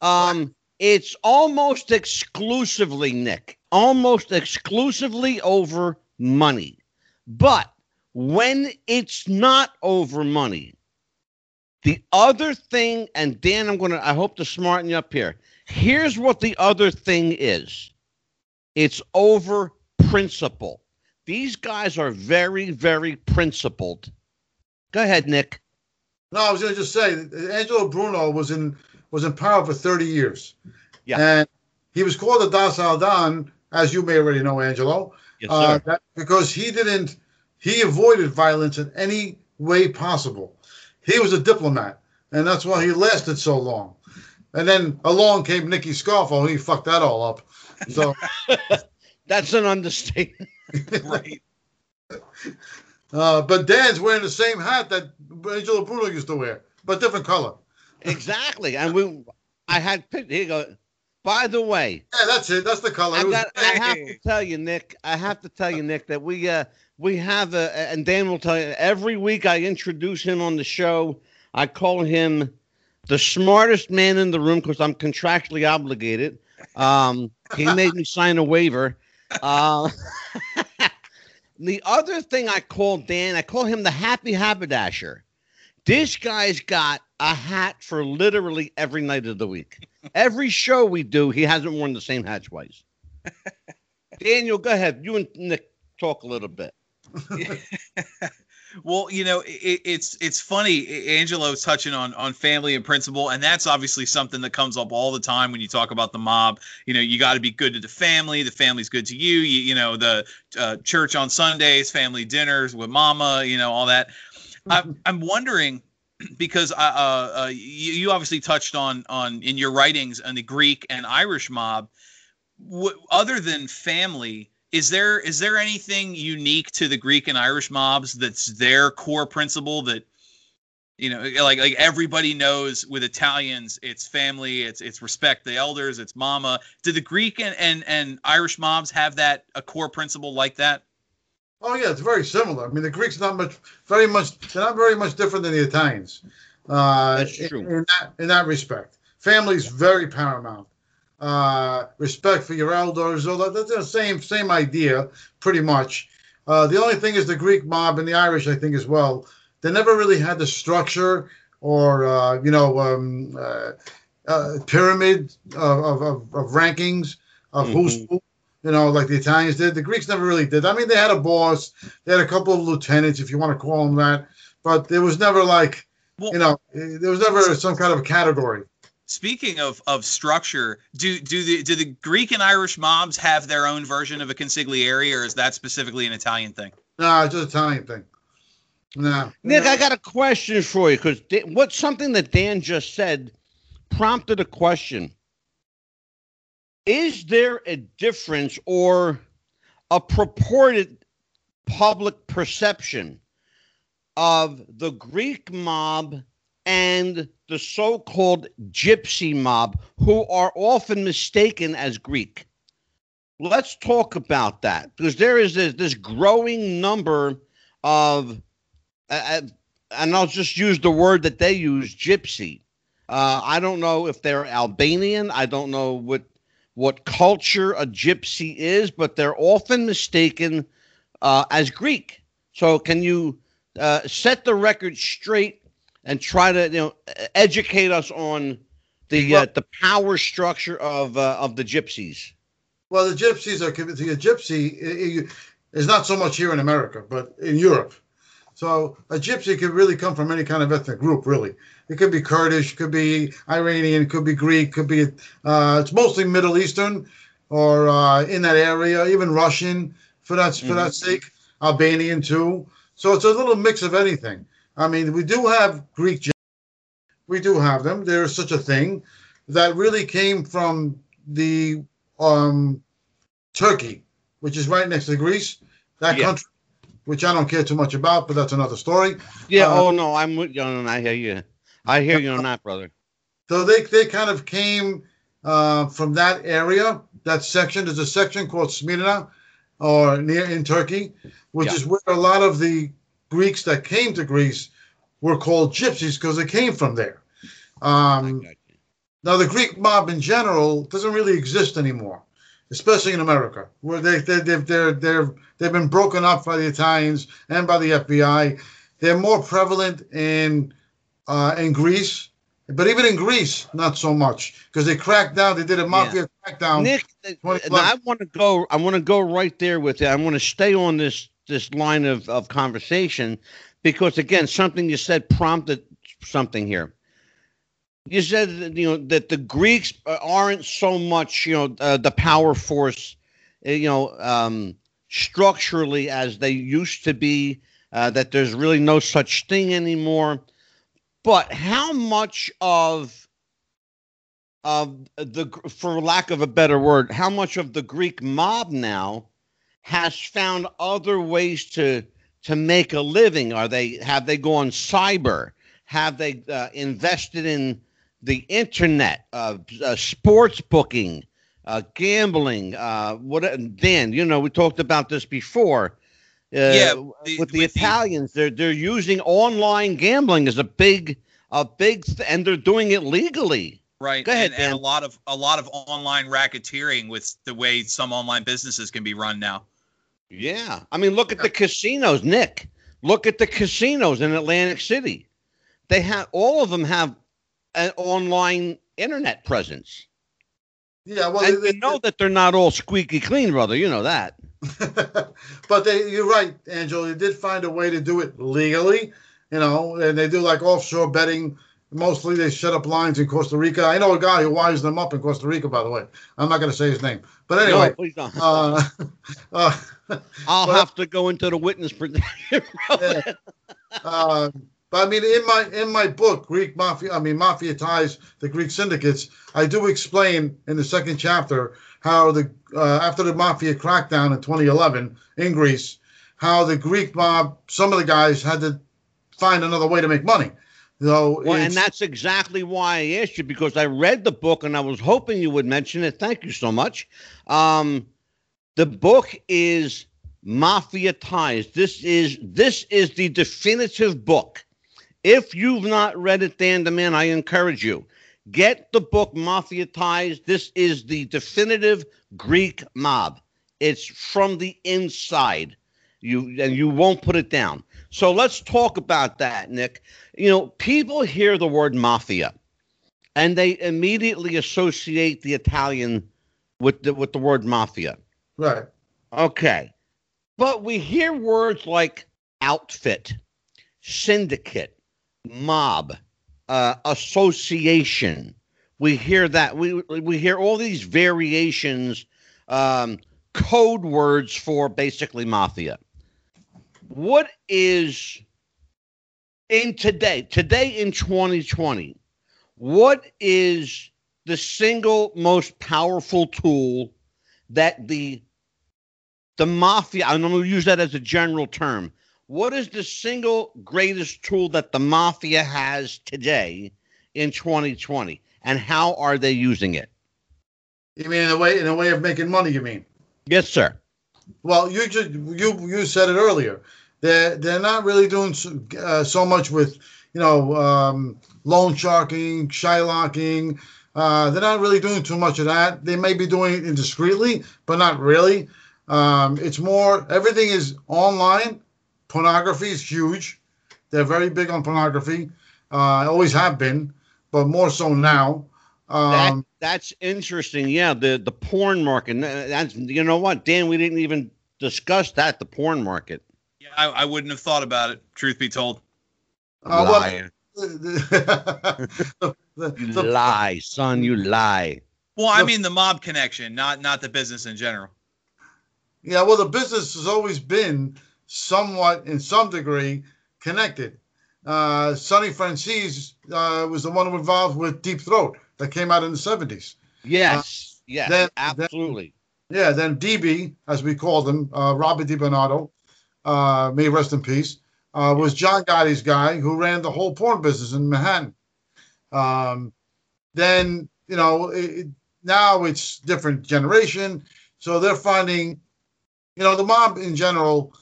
Um, it's almost exclusively Nick, almost exclusively over money. But when it's not over money, the other thing, and Dan, I'm gonna, I hope to smarten you up here. Here's what the other thing is. It's over principle. These guys are very, very principled. Go ahead, Nick. No, I was going to just say, Angelo Bruno was in was in power for 30 years. Yeah. And he was called the docile Don, as you may already know, Angelo, Yes, uh, that, because he didn't, he avoided violence in any way possible. he was a diplomat, and that's why he lasted so long. And then along came Nicky Scarfo, and he fucked that all up. So That's an understatement. right. Uh, but Dan's wearing the same hat that Angelo Bruno used to wear, but different color. exactly. And we, I had here you go. By the way, Yeah, that's it. That's the color. I got. I have to tell you, Nick. I have to tell you, Nick, that we uh we have a and Dan will tell you every week. I introduce him on the show. I call him the smartest man in the room because I'm contractually obligated. Um, he made me sign a waiver. Uh, the other thing I call Dan, I call him the happy haberdasher. This guy's got a hat for literally every night of the week. Every show we do, he hasn't worn the same hat twice. Daniel, go ahead. You and Nick talk a little bit. Well, you know, it, it's it's funny. Angelo's touching on on family and principle, and that's obviously something that comes up all the time when you talk about the mob. You know, you got to be good to the family. The family's good to you. You, you know, the uh, church on Sundays, family dinners with mama. You know, all that. I'm I'm wondering because uh, uh, uh, you, you obviously touched on on in your writings on the Greek and Irish mob. W- other than family, is there is there anything unique to the Greek and Irish mobs that's their core principle that you know like like everybody knows with Italians it's family it's it's respect the elders it's mama do the Greek and and, and Irish mobs have that a core principle like that Oh yeah, it's very similar. I mean, the Greeks not much, very much. They're not very much different than the Italians. Uh, That's in- true. In, that in that respect, family's very paramount. Uh, respect for your elders, all that. That's the same same idea, pretty much. Uh, the only thing is the Greek mob and the Irish, I think, as well. They never really had the structure or uh, you know um, uh, uh, pyramid of, of, of, rankings of who's Mhm. who you know, like the Italians did. The Greeks never really did. I mean, they had a boss, they had a couple of lieutenants, if you want to call them that, but there was never like, Well- you know, there was never some kind of a category. Speaking of of structure, do do the do the Greek and Irish mobs have their own version of a consigliere, or is that specifically an Italian thing? No, it's just Italian thing. No. Nick, I got a question for you because what's something that Dan just said prompted a question. Is there a difference or a purported public perception of the Greek mob and the so called gypsy mob, who are often mistaken as Greek? Let's talk about that because there is this, this growing number of uh, and I'll just use the word that they use, gypsy. Uh, I don't know if they're Albanian. I don't know what what culture a gypsy is, but they're often mistaken uh, as Greek. So, can you uh, set the record straight and try to you know educate us on the uh, the power structure of uh, of the gypsies? Well, the gypsies are, the gypsy is not so much here in America, but in Europe. So a gypsy could really come from any kind of ethnic group, really. It could be Kurdish, could be Iranian, could be Greek, could be, uh, it's mostly Middle Eastern or uh, in that area, even Russian for that, for that sake, Albanian too. So it's a little mix of anything. I mean, we do have Greek. We do have them. There is such a thing that really came from the um, Turkey, which is right next to Greece, that Yeah. country, which I don't care too much about, but that's another story. Yeah. Uh, oh no, I'm with you. on- I hear you. I hear you on that, brother. So they, they kind of came uh, from that area, that section. There's a section called Smyrna, or near in Turkey, which Yeah. is where a lot of the Greeks that came to Greece were called gypsies because they came from there. Um. Now, the Greek mob in general doesn't really exist anymore, especially in America, where they, they, they've, they're, they're, they've been broken up by the Italians and by the FBI. They're more prevalent in, uh, in Greece, but even in Greece, not so much because they cracked down. They did a mafia crackdown. Nick, 20 now I want to go. I want to go right there with it. I want to stay on this this line of of conversation because again, something you said prompted something here. You said that, you know that the Greeks uh, aren't so much you know uh, the power force, uh, you know, um, structurally as they used to be. Uh, that there's really no such thing anymore. But how much of of the for lack of a better word, how much of the Greek mob now has found other ways to to make a living? Are they have they gone cyber? Have they uh, invested in the internet, uh, uh, sports booking, uh, gambling? Uh, what Dan? You know, we talked about this before. Uh, Yeah, with the- the with the- Italians, they're they're using online gambling as a big a big, and they're doing it legally. Right. Go ahead, and, and a lot of a lot of online racketeering with the way some online businesses can be run now. Yeah, I mean, look at the casinos, Nick. Look at the casinos in Atlantic City. They have all of them have an online internet presence, Yeah, well, and they- you know that they're not all squeaky clean, brother. You know that. but they, you're right, Angelo. They did find a way to do it legally, you know, and they do like offshore betting. Mostly they set up lines in Costa Rica. I know a guy who wires them up in Costa Rica, by the way. I'm not going to say his name. But anyway, no, please don't. uh, uh, I'll well- have to go into the witness protection. Yeah. uh, but I mean, in my in my book, Greek Mafia, I mean, Mafia Ties, the Greek Syndicates, I do explain in the second chapter how the uh, after the Mafia crackdown in 2011 in Greece, how the Greek mob, some of the guys had to find another way to make money. So Well, and that's exactly why I asked you because I read the book and I was hoping you would mention it. Thank you so much. Um, the book is Mafia Ties. This is this is the definitive book. If you've not read it, Dan the Man, I encourage you. Get the book Mafia Ties. This is the definitive Greek mob. It's from the inside. You and you won't put it down. So let's talk about that, Nick you know, people hear the word mafia and they immediately associate the Italian with the with the word mafia. right. Okay. But we hear words like outfit, syndicate, mob, uh, association. We hear that. We we hear all these variations, um, code words for basically mafia. What is in today, today in 2020, what is the single most powerful tool that the the mafia i'm going to use that as a general term what is the single greatest tool that the mafia has today in 2020 and how are they using it You mean in a way in a way of making money? You mean? yes sir Well, you just you you said it earlier. They're they're not really doing so, uh, so much with you know um, loan sharking, shylocking. Uh, they're not really doing too much of that. They may be doing it indiscreetly, but not really. Um, it's more everything is online. Pornography is huge. They're very big on pornography. Uh, always have been, but more so now. that, Um, that's interesting yeah the the porn market that's you know what dan we didn't even discuss that the porn market Yeah, I, I wouldn't have thought about it. Truth be told. uh, well, Liar. the, the, you the- lie son you lie Well, I mean the mob connection, not not the business in general. Yeah, well, the business has always been somewhat, in some degree, connected. Uh, Sonny Franzese uh, was the one involved with Deep Throat that came out in the 70s. yes yes then- absolutely Yeah, then DB, as we called him, uh, Robert DiBernardo, uh, may rest in peace, uh, was John Gotti's guy who ran the whole porn business in Manhattan. Um, then, you know, it- now it's different generation. So they're finding, you know, the mob in general,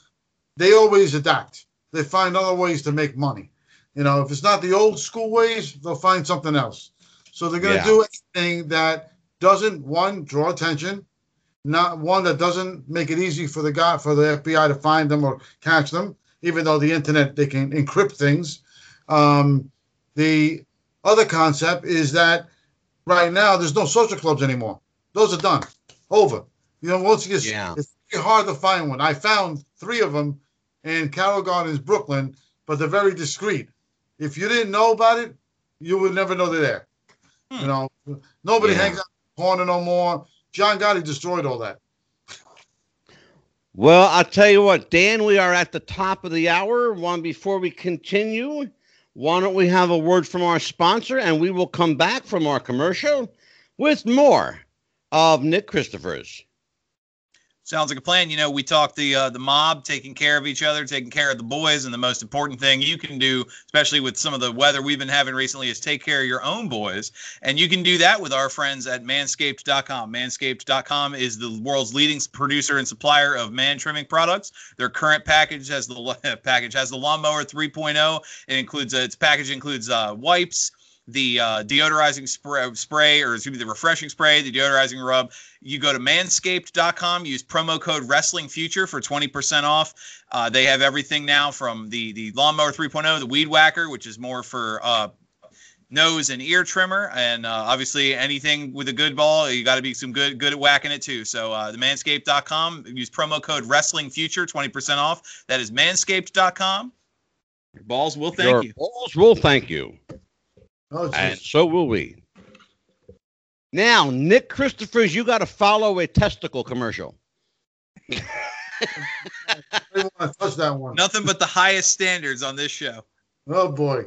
they always adapt. They find other ways to make money. You know, if it's not the old school ways, they'll find something else. So they're going to Yeah. do anything that doesn't, one, draw attention, not one that doesn't make it easy for the guy for the FBI to find them or catch them, even though the internet they can encrypt things. Um, the other concept is that right now there's no social clubs anymore; those are done, over. You know, once you get, Yeah. it's hard to find one. I found three of them in Carroll Gardens, Brooklyn, but they're very discreet. If you didn't know about it, you would never know they're there. Hmm. You know, nobody Yeah. hangs out in the corner no more. John Gotti destroyed all that. Well, I'll tell you what, Dan, we are at the top of the hour. One before we continue, why don't we have a word from our sponsor and we will come back from our commercial with more of Nick Christophers. Sounds like a plan. You know, we talked the uh, the mob taking care of each other, taking care of the boys, and the most important thing you can do, especially with some of the weather we've been having recently, is take care of your own boys. And you can do that with our friends at Manscaped.com. Manscaped.com is the world's leading producer and supplier of man trimming products. Their current package has the package has the lawnmower 3.0. It includes uh, its package includes uh, wipes the uh, deodorizing spray, spray or excuse me, the refreshing spray, the deodorizing rub. You go to manscaped.com, use promo code Wrestling Future for 20% off. Uh, they have everything now from the the lawnmower 3.0, the weed whacker, which is more for uh, nose and ear trimmer, and uh, obviously anything with a good ball, you got to be some good good at whacking it too. So uh, the manscaped.com, use promo code Wrestling Future, 20% off. That is manscaped.com. Your balls will thank Your you. Balls will thank you. Oh, And so will we. Now, Nick Christophers, you got to follow a testicle commercial. I didn't want to touch that one. Nothing but the highest standards on this show. Oh boy.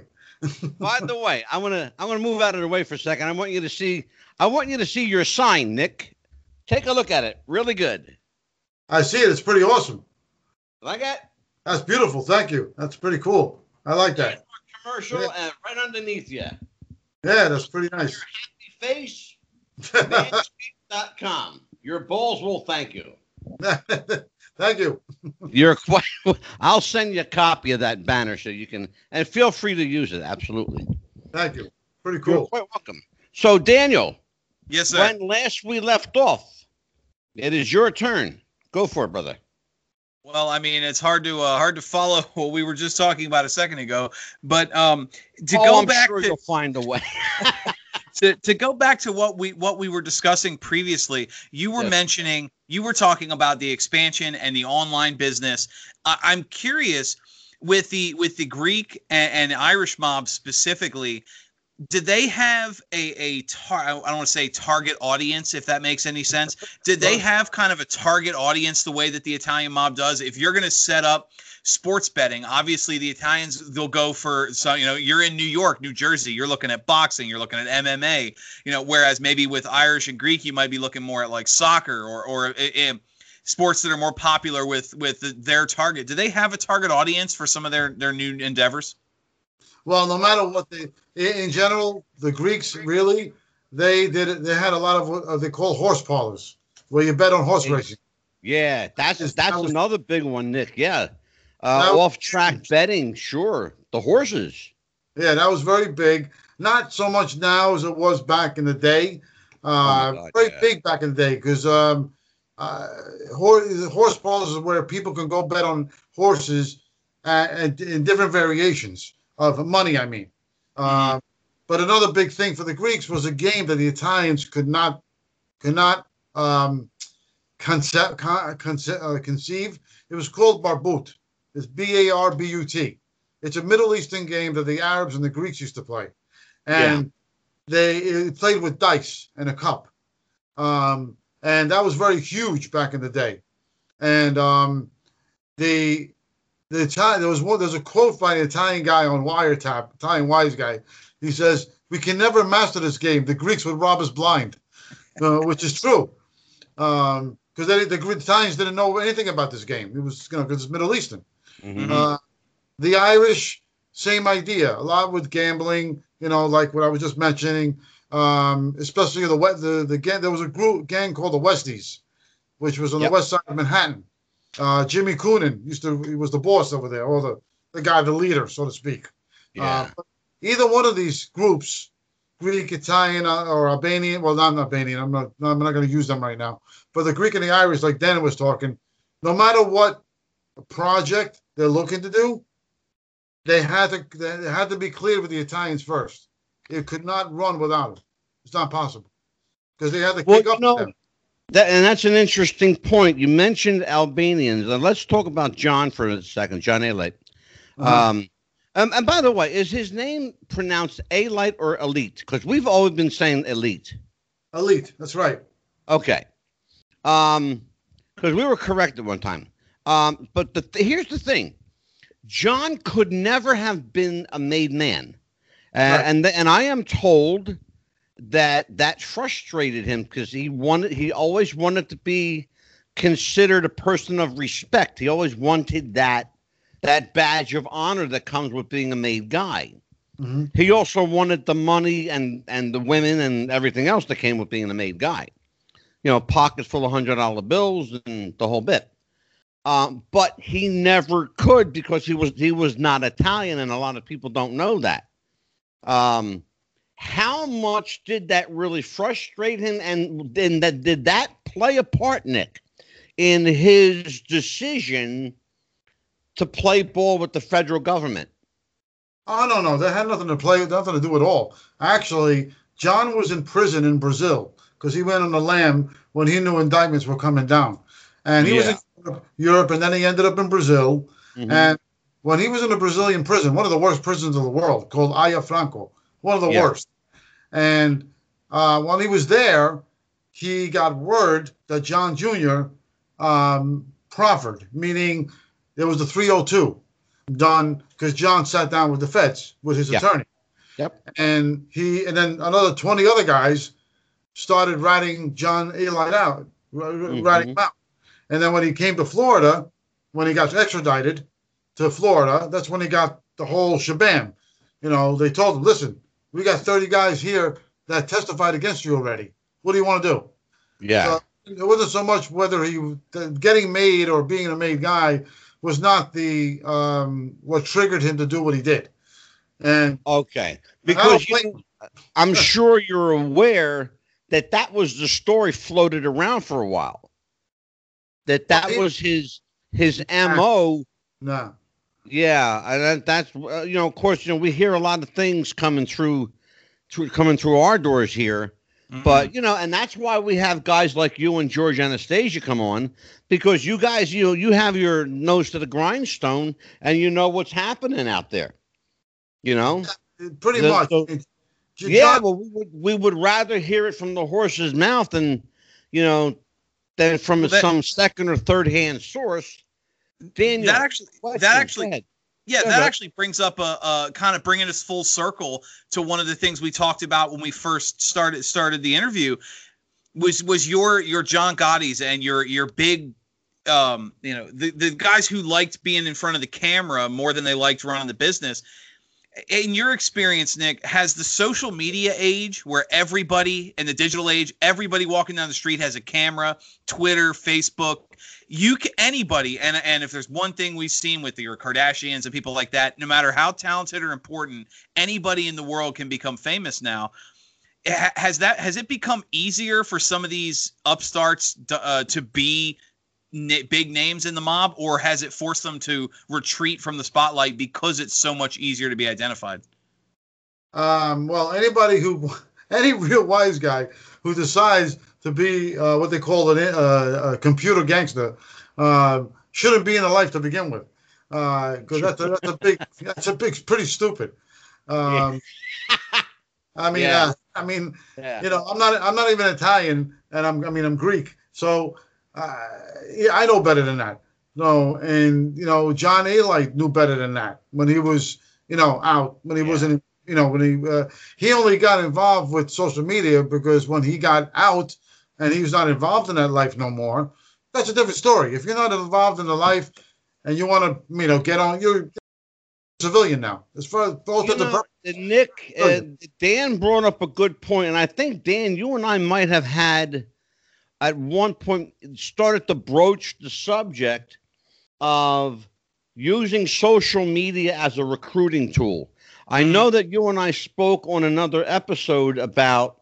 By the way, I want to I want to move out of the way for a second. I want you to see I want you to see your sign, Nick. Take a look at it. Really good. I see it. It's pretty awesome. Like that That's beautiful. Thank you. That's pretty cool. I like that. Commercial Yeah. and right underneath you. Yeah, that's pretty nice. Face manscaped.com. Your balls will thank you. Thank you. You're quite. I'll send you a copy of that banner so you can, and feel free to use it. Absolutely. Thank you. Pretty cool. You're cool. quite welcome. So, Daniel, Yes, sir. when last we left off, it is your turn. Go for it, brother. Well, I mean, it's hard to uh, hard to follow what we were just talking about a second ago, but um, to Oh, go I'm back sure to, you'll find a way. to to go back to what we what we were discussing previously, you were Yes. mentioning you were talking about the expansion and the online business. I, I'm curious with the with the Greek and, and Irish mob specifically. Did they have a a tar- I don't want to say target audience if that makes any sense? Did they have kind of a target audience the way that the Italian mob does? If you're going to set up sports betting, obviously the Italians they'll go for so you know you're in New York, New Jersey, you're looking at boxing, you're looking at MMA, you know, whereas maybe with Irish and Greek you might be looking more at like soccer or or uh, sports that are more popular with with their target. Do they have a target audience for some of their their new endeavors? Well, no matter what they, in in general, the Greeks really, they did. They had a lot of what uh, they call horse parlors, where you bet on horse Yes. racing. Yeah, that's that's that was- another big one, Nick. Yeah, uh, off track betting, sure. The horses. Yeah, that was very big. Not so much now as it was back in the day. Uh, Oh God, very yeah. big back in the day because um, uh, horse, horse parlors is where people can go bet on horses uh, and in different variations of money. I mean. Um, but another big thing for the Greeks was a game that the Italians could not could not um, concept, con, conce- uh, conceive. It was called barbut. It's B A R B U T. It's a Middle Eastern game that the Arabs and the Greeks used to play, and they it played with dice and a cup, um, and that was very huge back in the day. And um, the the Italian there was one there's a quote by an Italian guy on Wiretap, Italian wise guy. He says, "We can never master this game. The Greeks would rob us blind," uh, which is true. Um, because the, the Italians didn't know anything about this game. It was, you know, because it's Middle Eastern. Mhm. Uh, the Irish, same idea. A lot with gambling, you know, like what I was just mentioning. Um, especially the the the gang. There was a group gang called the Westies, which was on Yep. the west side of Manhattan. Uh, Jimmy Coonan used to he was the boss over there, or the the guy, the leader, so to speak. Yeah. Uh, either one of these groups, Greek, Italian, uh, or Albanian. Well, not Albanian. I'm not. I'm not going to use them right now. But the Greek and the Irish, like Dan was talking, no matter what project they're looking to do, they had to they had to be clear with the Italians first. It could not run without them. It's not possible because they had to Well, kick you up know, them. That, and that's an interesting point. You mentioned Albanians. And let's talk about John for a second, John Alite. Uh-huh. Um, um, and by the way, is his name pronounced Alite or Elite? Because we've always been saying Elite. Elite. That's right. Okay. Um, because we were correct at one time. Um, but the th- here's the thing: John could never have been a made man, uh, Right. and th- and I am told that that frustrated him because he wanted he always wanted to be considered a person of respect. He always wanted that that badge of honor that comes with being a made guy. Mhm. He also wanted the money and and the women and everything else that came with being a made guy. You know, pockets full of hundred dollar bills and the whole bit. Um, but he never could because he was he was not Italian, and a lot of people don't know that. Um, how much did that really frustrate him, and then that did that play a part, Nick, in his decision to play ball with the federal government? Oh no, no, that had nothing to play, nothing to do at all. Actually, John was in prison in Brazil because he went on the lam when he knew indictments were coming down, and he was in Europe, and then he ended up in Brazil. Mhm. And when he was in a Brazilian prison, one of the worst prisons in the world, called Ary Franco, one of the Yeah. worst. And uh, when he was there, he got word that John Jr. Um, proffered, meaning there was the 302 done because John sat down with the feds with his Yeah. attorney. Yep. And he and then another 20 other guys started writing John Alite out, ratting him out. And then when he came to Florida, when he got extradited to Florida, that's when he got the whole shabam. You know, they told him, listen, we got 30 guys here that testified against you already. What do you want to do? yeah, So it wasn't so much whether he getting made or being a made guy was not the um, what triggered him to do what he did. And okay, because you, I'm sure you're aware that that was the story floated around for a while. That that was his his mo. no, Yeah, and that, that's uh, you know, of course, you know, we hear a lot of things coming through, through coming through our doors here. Mhm. But you know, and that's why we have guys like you and George Anastasia come on because you guys, you know, you have your nose to the grindstone and you know what's happening out there. You know, pretty The- much. the- yeah. John- Well, we would we would rather hear it from the horse's mouth than you know than from Well, that- some second or third hand source. Daniel, that actually question. that actually. Yeah, that actually brings up a, a kind of bringing us full circle to one of the things we talked about when we first started started the interview was was your your John Gotti's and your your big um you know the the guys who liked being in front of the camera more than they liked running the business. In your experience, Nick, has the social media age where everybody in the digital age, everybody walking down the street has a camera, Twitter, Facebook, you can anybody and and if there's one thing we've seen with your Kardashians and people like that, no matter how talented or important, anybody in the world can become famous now. Has that has it become easier for some of these upstarts uh, to be na- big names in the mob, or has it forced them to retreat from the spotlight because it's so much easier to be identified? Um, well, anybody who, any real wise guy who decides to be uh, what they call an, uh, a computer gangster uh, shouldn't be in the life to begin with, because that's, a, that's a big, that's a big, pretty stupid. Um, I mean, Yeah. uh, I mean, Yeah. you know, I'm not, I'm not even Italian, and I'm, I mean, I'm Greek, so uh, yeah, I know better than that. No, and you know, John Alite knew better than that when he was, you know, out when he Yeah. wasn't, you know, when he uh, he only got involved with social media because when he got out and he was not involved in that life no more, that's a different story. If you're not involved in the life and you want to, you know, get on, you're a civilian now. As far as both You of the know, uh, Nick, uh, Dan brought up a good point, and I think Dan, you and I might have had at one point started to broach the subject of using social media as a recruiting tool. I Mhm. know that you and I spoke on another episode about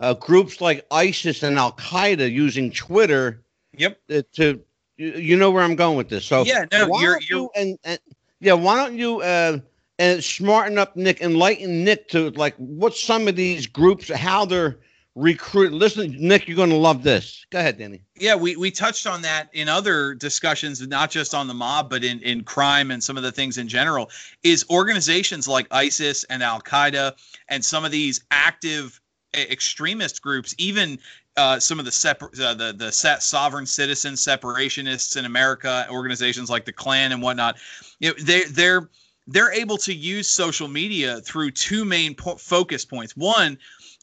uh, groups like ISIS and Al Qaeda using Twitter Yep. to. You, know where I'm going with this. So Yeah, no, why you're don't you're you and, and yeah, why don't you uh and smarten up Nick, enlighten Nick to like what some of these groups, how they're recruit. Listen, Nick, you're going to love this. Go ahead, Danny. Yeah, we, we touched on that in other discussions, not just on the mob, but in, in crime and some of the things in general. Is organizations like ISIS and Al Qaeda and some of these active extremist groups, even uh, some of the separ- uh, the the set sovereign citizen separationists in America, organizations like the Klan and whatnot, you know, they they're they're able to use social media through two main po- focus points. One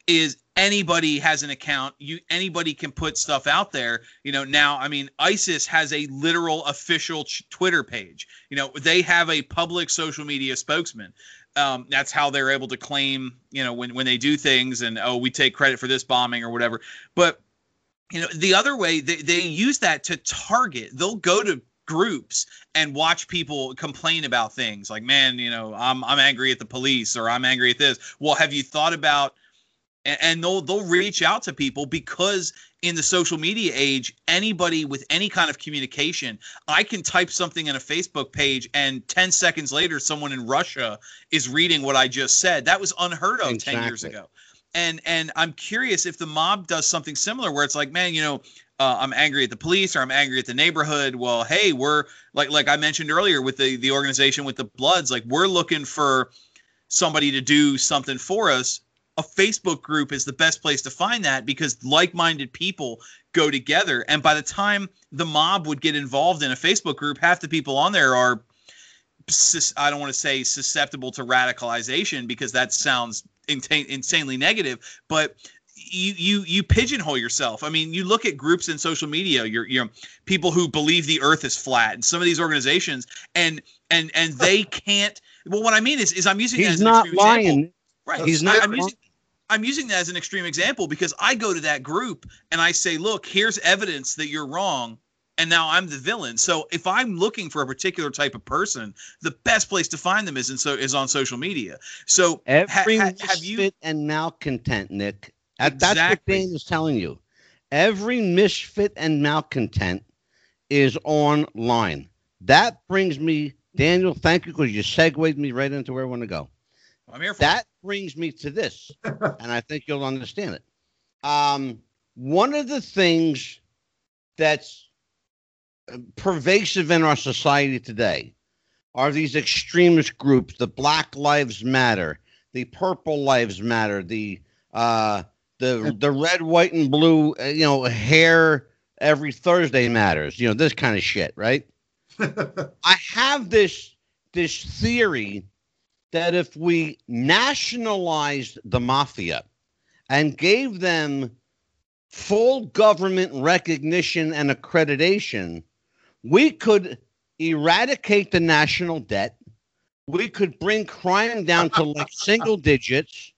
is anybody has an account you anybody can put stuff out there. You know now i mean isis has a literal official ch- twitter page. You know they have a public social media spokesman. Um, that's how they're able to claim you know when, when they do things and oh we take credit for this bombing or whatever. But you know the other way they, they use that to target. They'll go to groups and watch people complain about things like man you know i'm, I'm angry at the police or i'm angry at this. Well have you thought about and, and they'll they'll reach out to people because in the social media age anybody with any kind of communication i can type something in a facebook page and 10 seconds later someone in russia is reading what i just said that was unheard of Exactly. 10 years ago and and i'm curious if the mob does something similar where it's like man you know uh, I'm angry at the police or I'm angry at the neighborhood. Well, hey, we're like like I mentioned earlier with the the organization with the Bloods, like we're looking for somebody to do something for us. A Facebook group is the best place to find that because like-minded people go together. And by the time the mob would get involved in a Facebook group, half the people on there are I don't want to say susceptible to radicalization because that sounds insane, insanely negative, but you you you pigeonhole yourself. I mean, you look at groups in social media, you're you know people who believe the earth is flat and some of these organizations and and and they can't well what I mean is is I'm using that He's as an not extreme example. lying. Right. He's not I'm using, I'm using that as an extreme example because I go to that group and I say, look, here's evidence that you're wrong. And now I'm the villain. So if I'm looking for a particular type of person, the best place to find them is in so is on social media. So Every ha- have you misfit and malcontent, Nick. That- That's what Exactly. Dan is telling you. Every misfit and malcontent is online. That brings me, Daniel. Thank you because you segued me right into where I want to go. I'm here for That brings me to this, and I think you'll understand it. Um, one of the things that's uh, pervasive in our society today are these extremist groups, the Black Lives Matter, the Purple Lives Matter, the uh, the the red, white, and blue, uh, you know, hair every Thursday matters. You know, this kind of shit, right? I have this this theory that if we nationalized the mafia and gave them full government recognition and accreditation, we could eradicate the national debt. We could bring crime down to like single digits,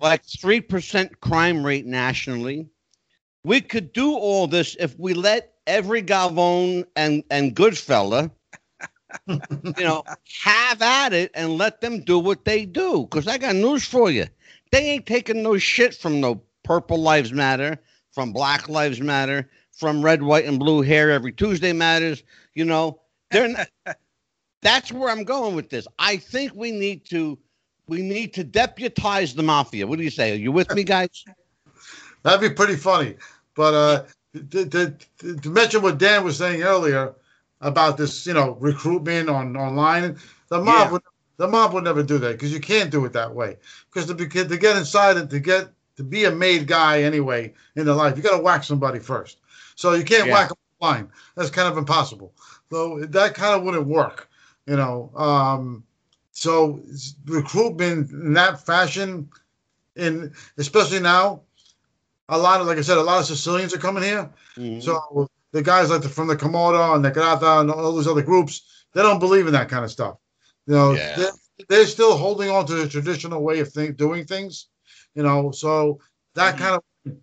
like 3% crime rate nationally. We could do all this if we let every Galvon and, and Goodfella you know, have at it and let them do what they do. Because I got news for you. They ain't taking no shit from no Purple Lives Matter, from Black Lives Matter, from Red, White, and Blue Hair every Tuesday matters. You know, they're not. that's where I'm going with this. I think we need to we need to deputize the mafia. What do you say? Are you with me, guys? That'd be pretty funny. But uh, to, to, to mention what Dan was saying earlier about this, you know, recruitment on online, the mob Yeah. would the mob would never do that because you can't do it that way. Because to, be- to get inside and to get to be a made guy anyway in the life, you got to whack somebody first. So you can't Yeah. whack them online. That's kind of impossible. So that kind of wouldn't work, you know. Um, so recruitment in that fashion, in especially now, a lot of like I said, a lot of Sicilians are coming here. Mhm. So the guys like the, from the Komodo and the Grata and all those other groups, they don't believe in that kind of stuff. You know, Yeah. they're, they're still holding on to the traditional way of think, doing things. You know, so that Mhm. kind of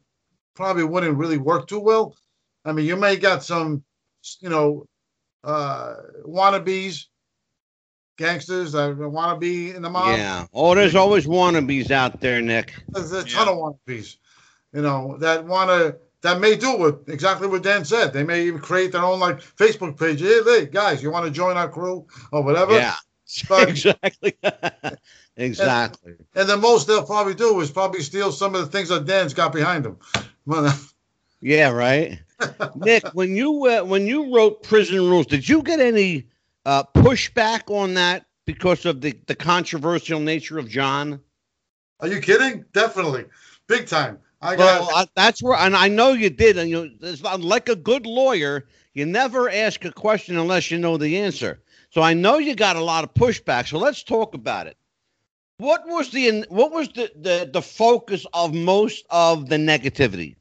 probably wouldn't really work too well. I mean, you may got some, you know, uh, wannabes, gangsters that want to be in the mob. yeah. Oh, there's always wannabes out there, Nick. There's a ton of wannabes, you know, that want to that may do what exactly what Dan said. They may even create their own like Facebook page. Hey, hey guys, you want to join our crew or whatever? Yeah. But exactly. exactly. and the most they'll probably do is probably steal some of the things that Dan's got behind him. Yeah, right. Nick, when you uh, when you wrote Prison Rules, did you get any uh, pushback on that because of the the controversial nature of John? Are you kidding? Definitely, big time. I got Well, I, that's where, and I know you did. And you, like a good lawyer, you never ask a question unless you know the answer. So I know you got a lot of pushback. So let's talk about it. What was the what was the the, the focus of most of the negativity?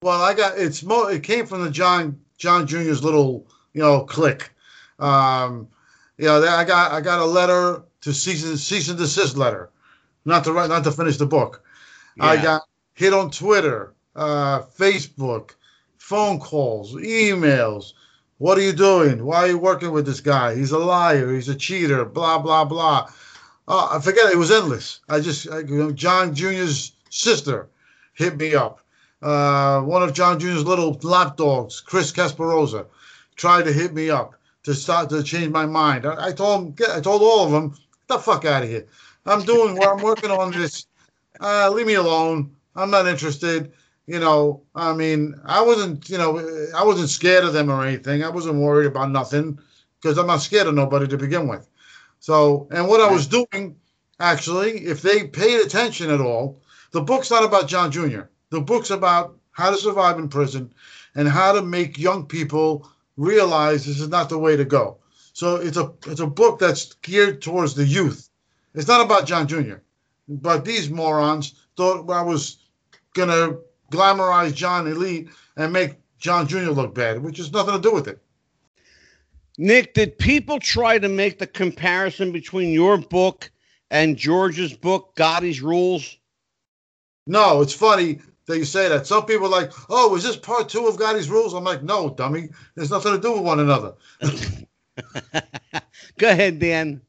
Well, I got it's mo. It came from the John John Jr.'s little you know click. Um, you know, I got I got a letter to cease and cease and desist letter, not to write, not to finish the book. I got hit on Twitter, uh, Facebook, phone calls, emails. What are you doing? Why are you working with this guy? He's a liar. He's a cheater. Blah blah blah. Oh, I forget. It was endless. I just I, you know, John Jr.'s sister hit me up. Uh, one of John Jr.'s little lapdogs, Chris Casparosa, tried to hit me up to start to change my mind. I, I told him, I told all of them, the fuck out of here. I'm doing what I'm working on this. Uh, leave me alone. I'm not interested. You know, I mean, I wasn't, you know, I wasn't scared of them or anything. I wasn't worried about nothing because I'm not scared of nobody to begin with. So, and what I was doing, actually, if they paid attention at all, the book's not about John Jr. The book's about how to survive in prison and how to make young people realize this is not the way to go. So it's a it's a book that's geared towards the youth. It's not about John Jr. But these morons thought I was gonna glamorize John Alite and make John Jr. look bad, which has nothing to do with it. Nick, did people try to make the comparison between your book and George's book, Gotti's Rules? No, it's funny that you say that. Some people are like, oh, is this part two of Gotti's rules? I'm like, no, dummy. There's nothing to do with one another. Go ahead, Dan.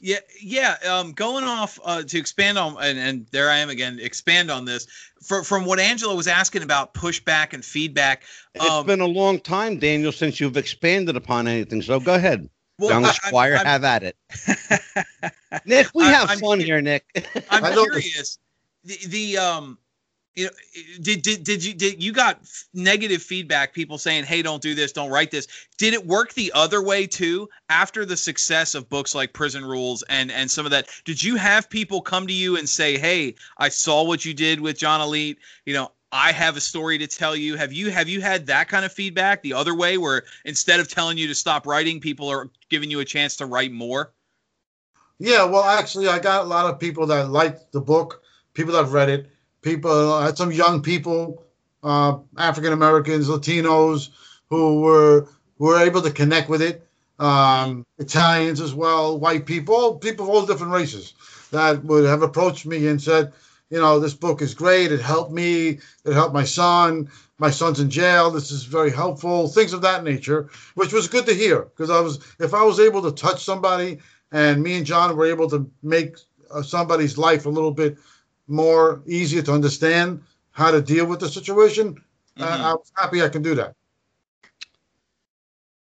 Yeah, yeah. Um, going off uh, to expand on, and, and there I am again. Expand on this For, from what Angela was asking about pushback and feedback. It's Um, been a long time, Daniel, since you've expanded upon anything. So go ahead. well, Young I- Squire, I'm- have at it. Nick, we I- have I'm fun cu- here, Nick. I'm curious. The, the um, you know, did did did you did you got negative feedback? People saying, "Hey, don't do this, don't write this." Did it work the other way too? After the success of books like Prison Rules and and some of that, did you have people come to you and say, "Hey, I saw what you did with John Alite. You know, I have a story to tell you." Have you have you had that kind of feedback the other way, where instead of telling you to stop writing, people are giving you a chance to write more? Yeah, well, actually, I got a lot of people that liked the book, people that read it, people, some young people, uh, African Americans, Latinos, who were were able to connect with it. Um, Italians as well, white people, people of all different races that would have approached me and said, you know, this book is great. It helped me. It helped my son. My son's in jail. This is very helpful. Things of that nature, which was good to hear because I was, if I was able to touch somebody and me and John were able to make uh, somebody's life a little bit more easier to understand how to deal with the situation. Mhm. Uh, I was happy I can do that.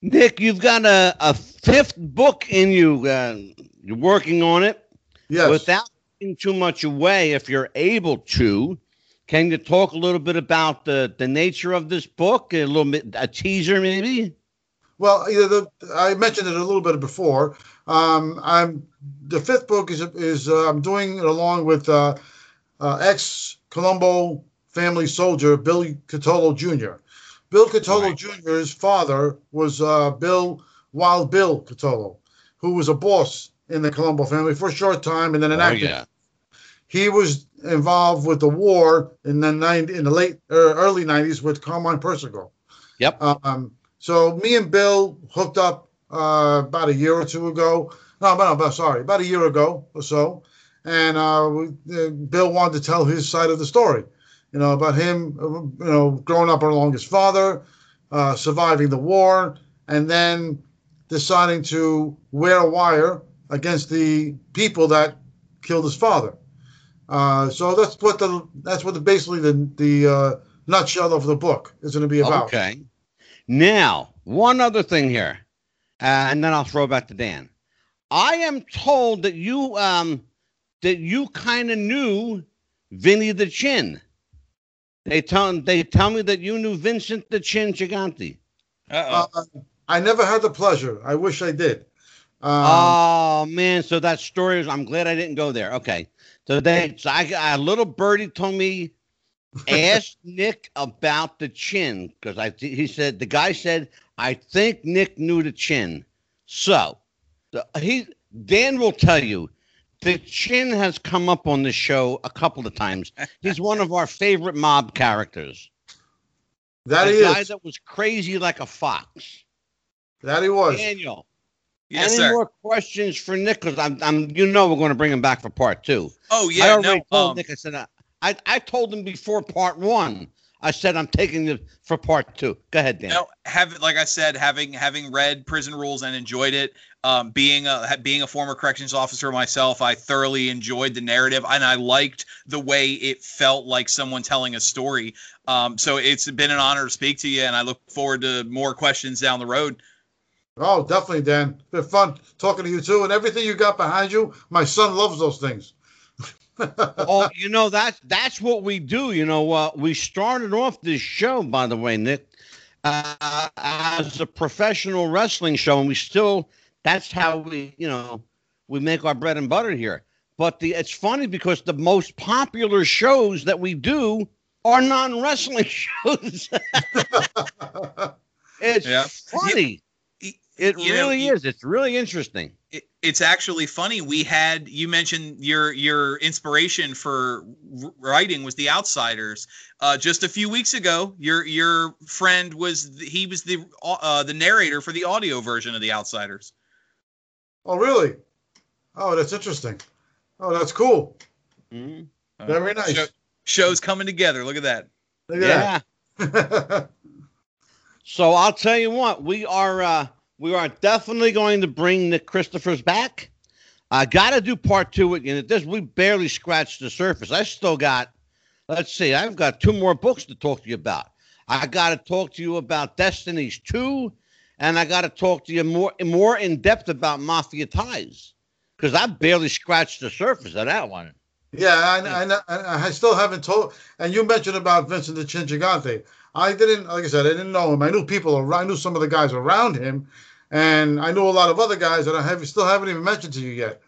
Nick, you've got a, a fifth book in you. Uh, you're working on it. Yes. Without giving too much away, if you're able to, can you talk a little bit about the, the nature of this book? A little bit, a teaser maybe? Well, either the I mentioned it a little bit before. Um, I'm the fifth book is is uh, I'm doing it along with uh, uh, ex Colombo family soldier Bill Cutolo Jr. Bill Cutolo Right. Jr.'s father was uh, Bill Wild Bill Cutolo, who was a boss in the Colombo family for a short time and then an Oh, actor. yeah. He was involved with the war in the 90, in the late er, early 90s with Carmine Persico. Yep. Um, so me and Bill hooked up uh, about a year or two ago. No, no, no, sorry, about a year ago or so. And uh, uh, Bill wanted to tell his side of the story, you know, about him, you know, growing up along his father, uh, surviving the war, and then deciding to wear a wire against the people that killed his father. Uh, so that's what the that's what the basically the the uh, nutshell of the book is going to be about. Okay. Now, one other thing here, uh, and then I'll throw back to Dan. I am told that you um that you kind of knew Vinny the Chin. They tell they tell me that you knew Vincent the Chin Gigante. Uh-oh. Uh, I never had the pleasure. I wish I did. Um, oh man, so that story is. I'm glad I didn't go there. Okay, so they, so I, a little birdie told me ask Nick about the chin because I th- he said the guy said I think Nick knew the chin. So the, he Dan will tell you the chin has come up on the show a couple of times. He's one of our favorite mob characters. That the he guy is. that was crazy like a fox. That he was. Daniel, Yes, any sir. more questions for Nick? Because I'm, I'm, you know, we're going to bring him back for part two. oh yeah, I yeah, already no. told Um, Nick. I said I, I, I told him before part one. I said I'm taking you for part two. Go ahead, Dan. No, have like I said, having having read Prison Rules and enjoyed it. Um, being a being a former corrections officer myself, I thoroughly enjoyed the narrative, and I liked the way it felt like someone telling a story. Um, so it's been an honor to speak to you, and I look forward to more questions down the road. Oh, definitely, Dan. It's been fun talking to you too, and everything you got behind you. My son loves those things. Oh, you know that's that's what we do. You know, uh, we started off this show, by the way, Nick, uh, as a professional wrestling show, and we still that's how we, you know, we make our bread and butter here. But the it's funny because the most popular shows that we do are non-wrestling shows. it's Yeah. funny. It you really you- is. It's really interesting. It, it's actually funny. We had you mentioned your your inspiration for writing was The Outsiders. Uh, just a few weeks ago, your your friend was th- he was the uh, the narrator for the audio version of The Outsiders. oh, really? Oh, that's interesting. Oh, that's cool. Mhm. Very nice. Show, shows coming together. Look at that. Look Yeah. that. So I'll tell you what, we are uh, we are definitely going to bring the Christophers back. I got to do part two again. This, we barely scratched the surface. I still got, let's see, I've got two more books to talk to you about. I got to talk to you about Destinies two, and I got to talk to you more more in depth about Mafia ties because I barely scratched the surface of that one. Yeah, I, I, I, I still haven't told. And you mentioned about Vincent the Chin Gigante. I didn't, like I said, I didn't know him. I knew people. around- I knew some of the guys around him, and I know a lot of other guys that I have still haven't even mentioned to you yet.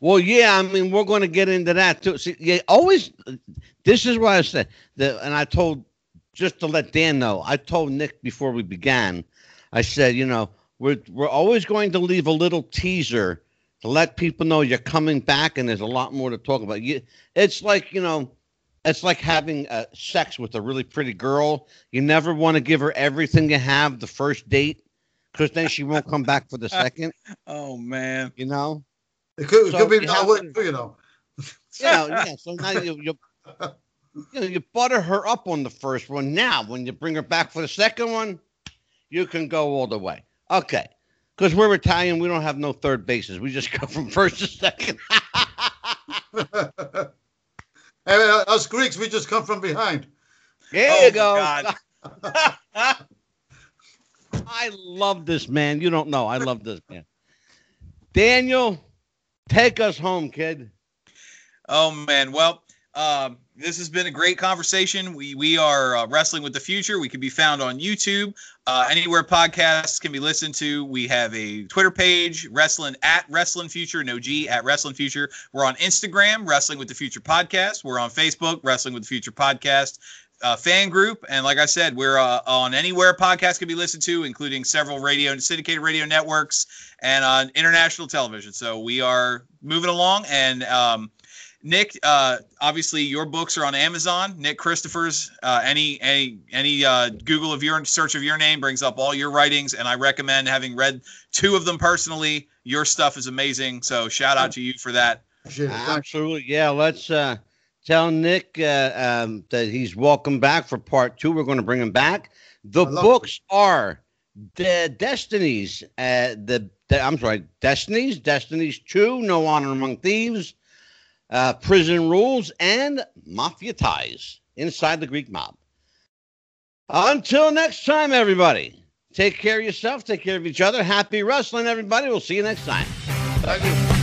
Well, yeah, I mean, we're going to get into that too. See, yeah, always. This is what I said, the, and I told just to let Dan know. I told Nick before we began. I said, you know, we're we're always going to leave a little teaser to let people know you're coming back, and there's a lot more to talk about. You, it's like you know, it's like having uh, sex with a really pretty girl. You never want to give her everything you have the first date, because then she won't come back for the second. Oh man. You know. It could, it So could be you have now, you know. Yeah, yeah. So now you you you know you butter her up on the first one. Now, when you bring her back for the second one, you can go all the way. Okay, because we're Italian, we don't have no third bases. We just go from first to second. and uh, us Greeks, we just come from behind. there Oh, you go. I love this man. You don't know. I love this man. Daniel, take us home, kid. Oh man. Well, um, this has been a great conversation. We we are uh, wrestling with the future. We can be found on YouTube, uh, anywhere podcasts can be listened to. We have a Twitter page, wrestling at wrestling future, no G at wrestling future. We're on Instagram, wrestling with the future podcast. We're on Facebook, wrestling with the future podcast. Uh, fan group, and like I said, we're uh, on anywhere podcasts can be listened to, including several radio and syndicated radio networks and on international television. So we are moving along, and um, Nick, uh, obviously your books are on Amazon. Nick Christophers, uh, any any any uh, Google of your search of your name brings up all your writings, and I recommend having read two of them personally. Your stuff is amazing, so shout out to you for that. Appreciate it. Thanks. Absolutely. Yeah, let's uh, tell Nick uh, um, that he's welcome back for part two. We're going to bring him back. The books are the Destinies, uh, the, the I'm sorry, Destinies, Destinies Two, No Honor Among Thieves, uh, Prison Rules, and Mafia Ties inside the Greek mob. Until next time, everybody. Take care of yourself. Take care of each other. Happy wrestling, everybody. We'll see you next time. Thank you.